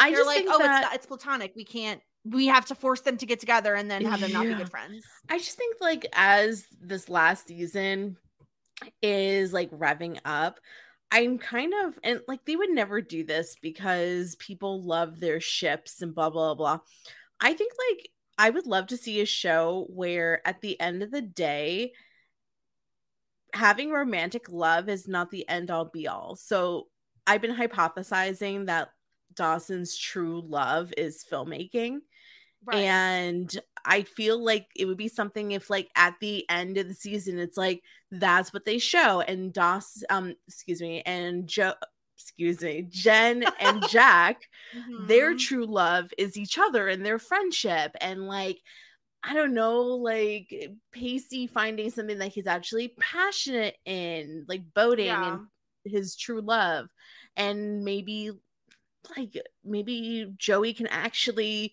I they're just like, think oh, that, it's it's platonic. We can't. We have to force them to get together and then have them not be good friends. I just think like as this last season is like revving up, I'm kind of and like they would never do this because people love their ships and blah blah blah. I think like I would love to see a show where at the end of the day having romantic love is not the end all be all. So I've been hypothesizing that Dawson's true love is filmmaking. And I feel like it would be something if like at the end of the season it's like that's what they show and Dos um excuse me and Joe excuse me Jen and (laughs) Jack their Mhm. true love is each other and their friendship and like I don't know like Pacey finding something that he's actually passionate in like boating Yeah. and his true love and maybe like maybe Joey can actually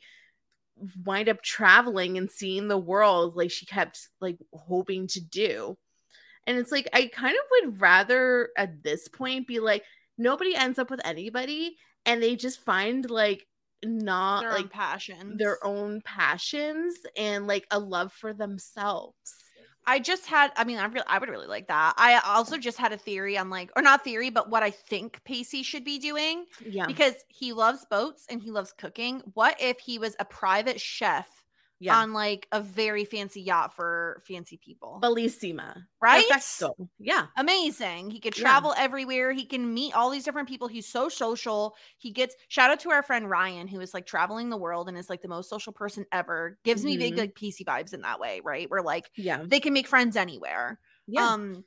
wind up traveling and seeing the world like she kept like hoping to do. And it's like I kind of would rather at this point be like nobody ends up with anybody and they just find like not their like passions. their own passions and like a love for themselves. I just had. I mean, I really, I would really like that. I also just had a theory on like, or not theory, but what I think Pacey should be doing Yeah. because he loves boats and he loves cooking. What if he was a private chef Yeah. on like a very fancy yacht for fancy people? Bellissima. Right? Perfecto. Yeah. Amazing. He could Yeah. travel everywhere. He can meet all these different people. He's so social. He gets shout out to our friend Ryan, who is like traveling the world and is like the most social person ever. Gives me big Mhm. like Pacey vibes in that way, right? Where like Yeah. they can make friends anywhere. Yeah. Um,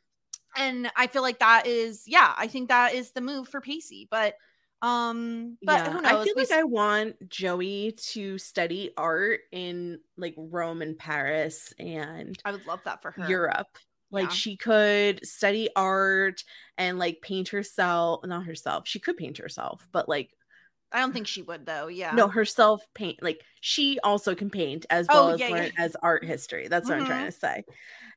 and I feel like that is, yeah, I think that is the move for Pacey. But Um, but Yeah, who knows? I feel We like I want Joey to study art in like Rome and Paris and I would love that for her. Europe. Like Yeah. she could study art and like paint herself, not herself. She could paint herself, but like I don't think she would though. Yeah. no, herself paint. Like she also can paint as Oh, well as yeah, learn yeah. as art history. That's what I'm trying to say.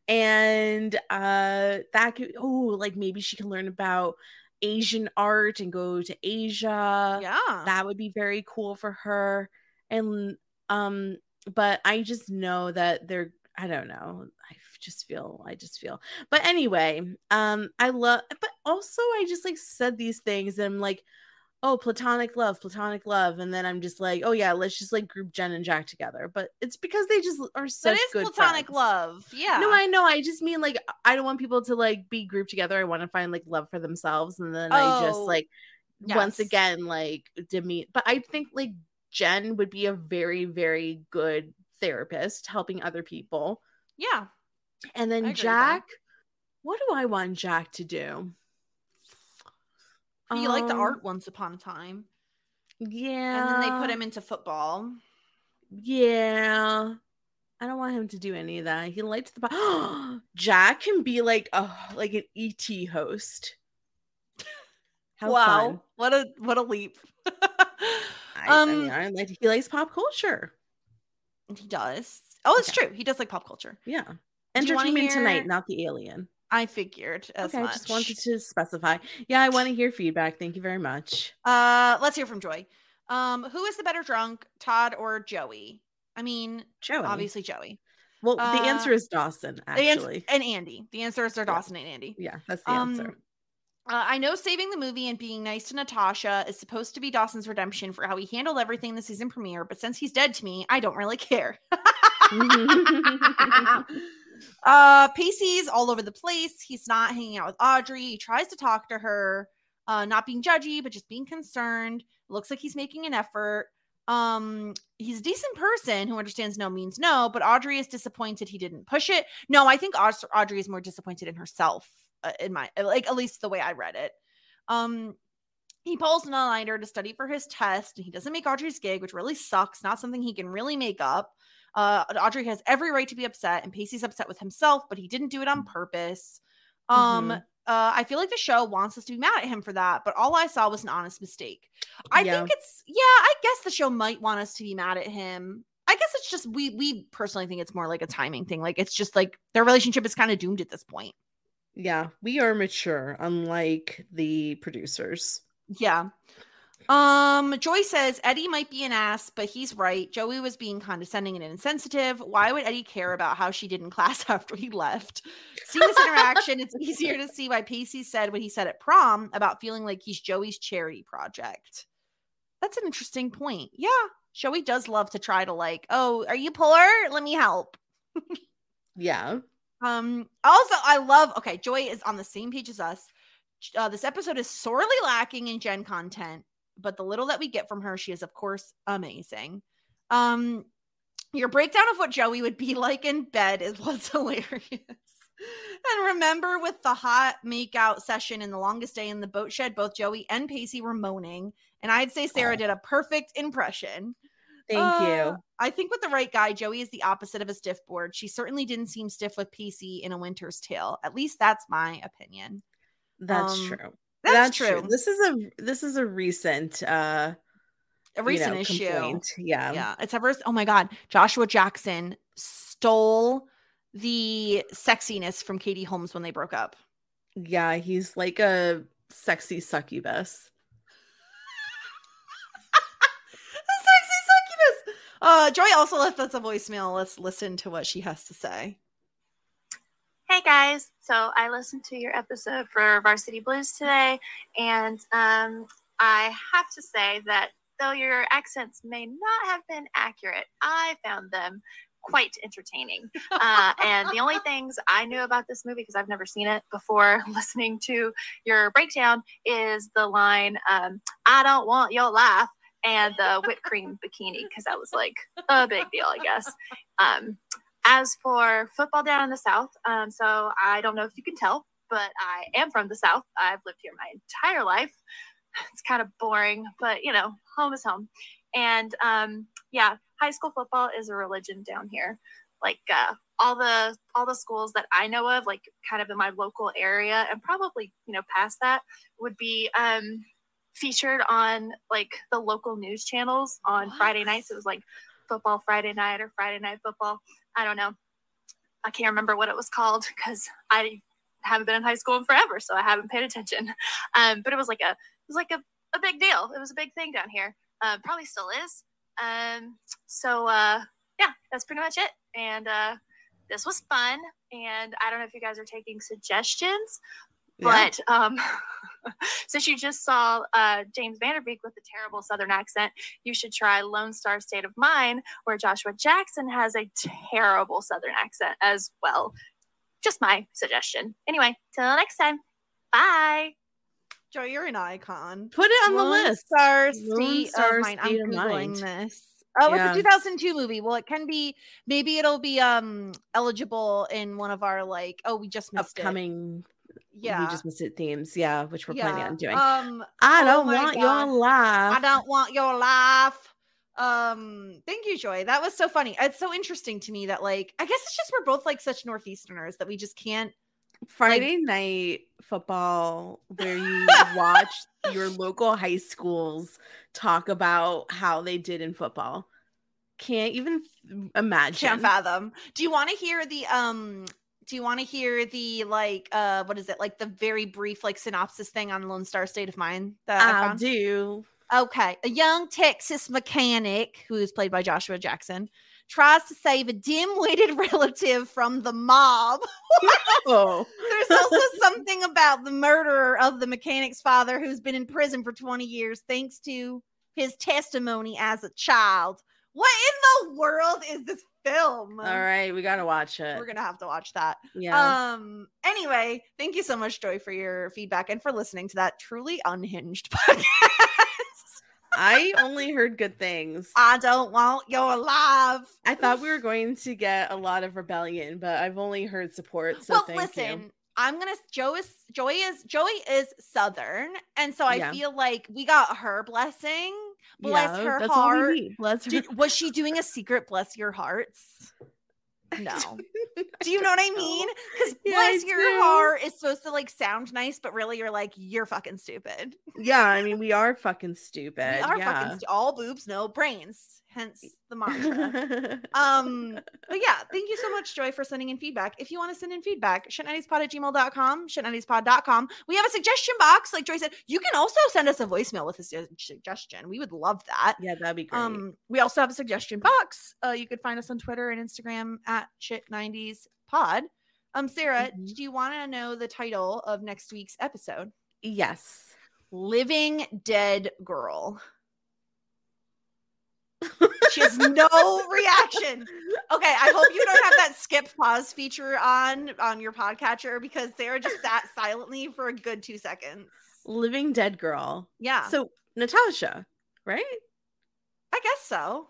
And uh that could oh, like maybe she can learn about Asian art and go to Asia. Yeah. that would be very cool for her. And um but i just know that they're i don't know. I just feel i just feel. But anyway um i love but also i just like said these things and i'm like oh platonic love platonic love and then i'm just like oh yeah let's just like group jen and jack together but it's because they just are such that is good platonic friends. love. Yeah. No, I know. I just mean like I don't want people to like be grouped together. I want to find like love for themselves, and then I just Oh, like once again like demean. But I think like Jen would be a very very good therapist, helping other people. yeah. And then agree with that. Jack, what do I want Jack to do? He liked the Um, art once upon a time. Yeah, And then they put him into football. Yeah. I don't want him to do any of that. He liked the po- (gasps) Jack can be like a like an ET host. How wow. fun. What a what a leap. (laughs) I, I Um, mean, I like he likes pop culture. he does. Oh, it's Okay. true. He does like pop culture. Yeah. Do Entertainment hear- tonight, not the alien. I figured as okay, much. I just wanted to specify. Yeah, I want to hear feedback. Thank you very much. Uh, let's hear from Joy. Um, who is the better drunk, Todd or Joey? I mean, Joey. obviously Joey. Well, the uh, answer is Dawson, The actually. and Andie. The answers are Yeah. Dawson and Andie. yeah, that's the Um, answer. uh, I know saving the movie and being nice to Natasha is supposed to be Dawson's redemption for how he handled everything in the season premiere, but since he's dead to me, I don't really care. (laughs) (laughs) uh Pacey's all over the place. He's not hanging out with Audrey. He tries to talk to her, uh, not being judgy, but just being concerned. Looks like he's making an effort. Um, he's a decent person who understands no means no, but Audrey is disappointed he didn't push it. No, I think Audrey is more disappointed in herself, uh, in my like at least the way I read it. Um, he pulls an all-nighter to study for his test. And he doesn't make Audrey's gig, which really sucks. Not something he can really make up. Uh, Audrey has every right to be upset, and Pacey's upset with himself, but he didn't do it on purpose. Um, Mhm. uh, I feel like the show wants us to be mad at him for that, but all I saw was an honest mistake. I Yeah. think it's yeah. I guess the show might want us to be mad at him. I guess it's just we we personally think it's more like a timing thing. Like it's just like their relationship is kind of doomed at this point. Yeah, we are mature, unlike the producers. Yeah. Um, Joy says Eddie might be an ass, but he's right. Joey was being condescending and insensitive. Why would Eddie care about how she did in (laughs) class after he left? Seeing this interaction, it's (laughs) easier to see why Pacey said what he said at prom about feeling like he's Joey's charity project. That's an interesting point. Yeah, Joey does love to try to like, oh, are you poor? Let me help. Yeah. Um, also, I love okay, Joy is on the same page as us. Uh, this episode is sorely lacking in Jen content, but the little that we get from her, she is, of course, amazing. Um, your breakdown of what Joey would be (laughs) like in bed is (laughs) what's hilarious. and remember, with the hot makeout session in the longest day in the boat shed, both Joey and Pacey were moaning, and I'd say Sara did a perfect impression. Thank Uh, you. I think with the right guy, Joey is the opposite of a stiff board. She certainly didn't seem stiff with Pacey in A Winter's Tale. At least that's my opinion. That's um, true. That's, true. This is a this is a recent uh A you recent know, issue. complaint. Yeah. Yeah, it's ever. Oh my God, Joshua Jackson stole the sexiness from Katie Holmes when they broke up. Yeah, he's like a sexy succubus. (laughs) A sexy succubus. Uh, Joy also left us a voicemail. Let's listen to what she has to say. Hey guys, so I listened to your episode for Varsity Blues today, and um, I have to say that though your accents may not have been accurate, I found them quite entertaining. Uh, and the only things I knew about this movie, because I've never seen it before (laughs) listening to your breakdown, is the line, um, I don't want your life, and the whipped cream bikini, because that was like a big deal, I guess. Um, as for football down in the South, um, so I don't know if you can tell, but I am from the South. I've lived here my entire life. (laughs) it's kind of boring, but you know, home is home. And um, yeah, high school football is a religion down here. Like uh, all the all the schools that I know of, like kind of in my local area, and probably you know past that, would be um, featured on like the local news channels on What? Friday nights. It was like football Friday night or Friday night football. I don't know. I can't remember what it was called because I haven't been in high school in forever, so I haven't paid attention. (laughs) Um, but it was like a it was like a, a big deal. It was a big thing down here. Uh, probably still is. Um, so uh, yeah, that's pretty much it. And uh, this was fun. And I don't know if you guys are taking suggestions, Yeah. but um, (laughs) since you just saw uh, James Van Der Beek with a terrible Southern accent, you should try Lone Star State of Mind, where Joshua Jackson has a terrible Southern accent as well. Just my suggestion. Anyway, till next time. Bye. Joe, you're an icon. Put it on the Lone list. Star Lone State Star of Mind. I'm State of googling Mind. this. Oh, Yeah. it's a 2002 movie. Well, it can be. Maybe it'll be um eligible in one of our like. Oh, we just missed Upcoming, It. Yeah. we just missed it themes. Yeah, which we're planning on doing. Um, I oh don't my want God. your life. I don't want your life. Um, thank you, Joy. That was so funny. It's so interesting to me that like I guess it's just we're both like such northeasterners that we just can't. Friday night football where you watch (laughs) your local high schools talk about how they did in football. Can't even imagine. Can't fathom. Do you want to hear the um? Do you want to hear the like uh what is it like the very brief like synopsis thing on Lone Star State of Mind that I I do. Okay, a young Texas mechanic who is played by Joshua Jackson tries to save a dim-witted (laughs) relative from the mob. (laughs) Oh, There's also something about the murderer of the mechanic's father who's been in prison for 20 years thanks to his testimony as a child. What in the world is this film? all right. We got to watch it. We're going to have to watch that. yeah. Um anyway, thank you so much Joy for your feedback and for listening to that truly unhinged (laughs) podcast. I only heard good things. I don't want your love. I thought we were going to get a lot of rebellion, but I've only heard support. So well, listen, you. I'm gonna Joe is Joy is Joey is Southern, and so I Yeah. feel like we got her blessing. Bless her that's all we heart. Bless her. Did, was she doing a secret bless your hearts? No. Do you know what I (laughs) mean? Because Yeah, I bless your do. heart is supposed to like sound nice, but really you're like, you're fucking stupid. yeah, I mean, we are fucking stupid. We are yeah. fucking stu- all boobs, no brains hence the mantra. (laughs) um, but yeah, thank you so much, Joy, for sending in feedback. If you want to send in feedback, shit90spod at gmail.com, com. We have a suggestion box. Like Joy said, you can also send us a voicemail with a su- suggestion. We would love that. Yeah, that'd be great. Um, we also have a suggestion box. Uh, you could find us on Twitter and Instagram at shit90s pod. Um, Sara, mm-hmm. do you want to know the title of next week's episode? Yes. Living Dead Girl she has no reaction Okay, I hope you don't have that skip pause feature on on your podcatcher because Sara just sat silently for a good two seconds. Living Dead Girl. Yeah, So Natasha, right? I guess so.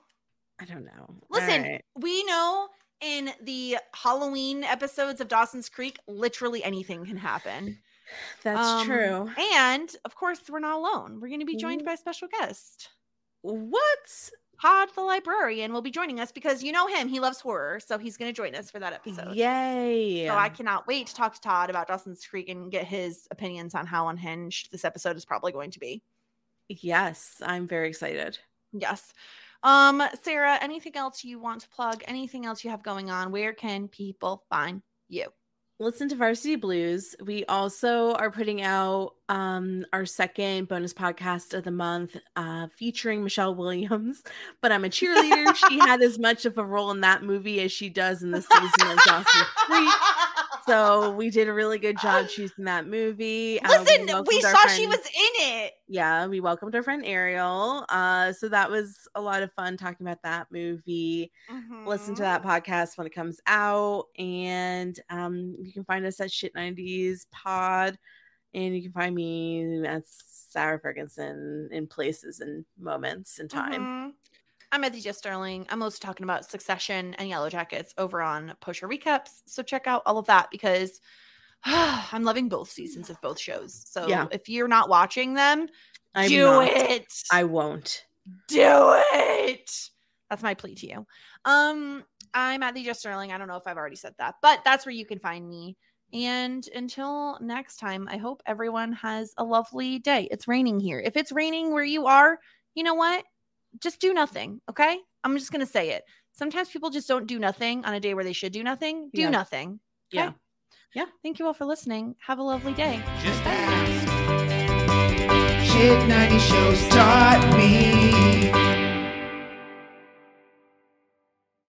I don't know. Listen, right. we know in the Halloween episodes of Dawson's Creek, literally anything can happen. that's Um, true. And of course, we're not alone. We're going to be joined by a special guest. What? Todd the librarian will be joining us because you know him. He loves horror. So he's going to join us for that episode. Yay. So I cannot wait to talk to Todd about Dawson's Creek and get his opinions on how unhinged this episode is probably going to be. yes, I'm very excited. Yes. Um, Sara, anything else you want to plug? Anything else you have going on? Where can people find you? Listen to Varsity Blues. We also are putting out um our second bonus podcast of the month uh featuring Michelle Williams, (laughs) but I'm a cheerleader. she had as much of a role in that movie as she does in the season of Dawson's Creek. (laughs) So we did a really good job (gasps) choosing that movie. Uh, Listen, we, our saw she was in it. yeah, we welcomed our friend Ariel. Uh, so that was a lot of fun talking about that movie. Listen to that podcast when it comes out, and um, you can find us at Shit Nineties Pod, and you can find me at Sara Fergenson in places and moments and time. Mhm. I'm Jessica Sterling. I'm also talking about Succession and Yellowjackets over on Pusher Recaps. So check out all of that because (sighs) I'm loving both seasons of both shows. So Yeah. if you're not watching them, I'm Do not. it. I won't. do it. That's my plea to you. Um, I'm at the Jess Sterling. I don't know if I've already said that, but that's where you can find me. And until next time, I hope everyone has a lovely day. It's raining here. If it's raining where you are, you know what? Just do nothing. Okay. I'm just going to say it. Sometimes people just don't do nothing on a day where they should do nothing. Do Yeah. nothing. Okay? Yeah. Yeah. Thank you all for listening. Have a lovely day. Just ask. Shit 90 shows taught me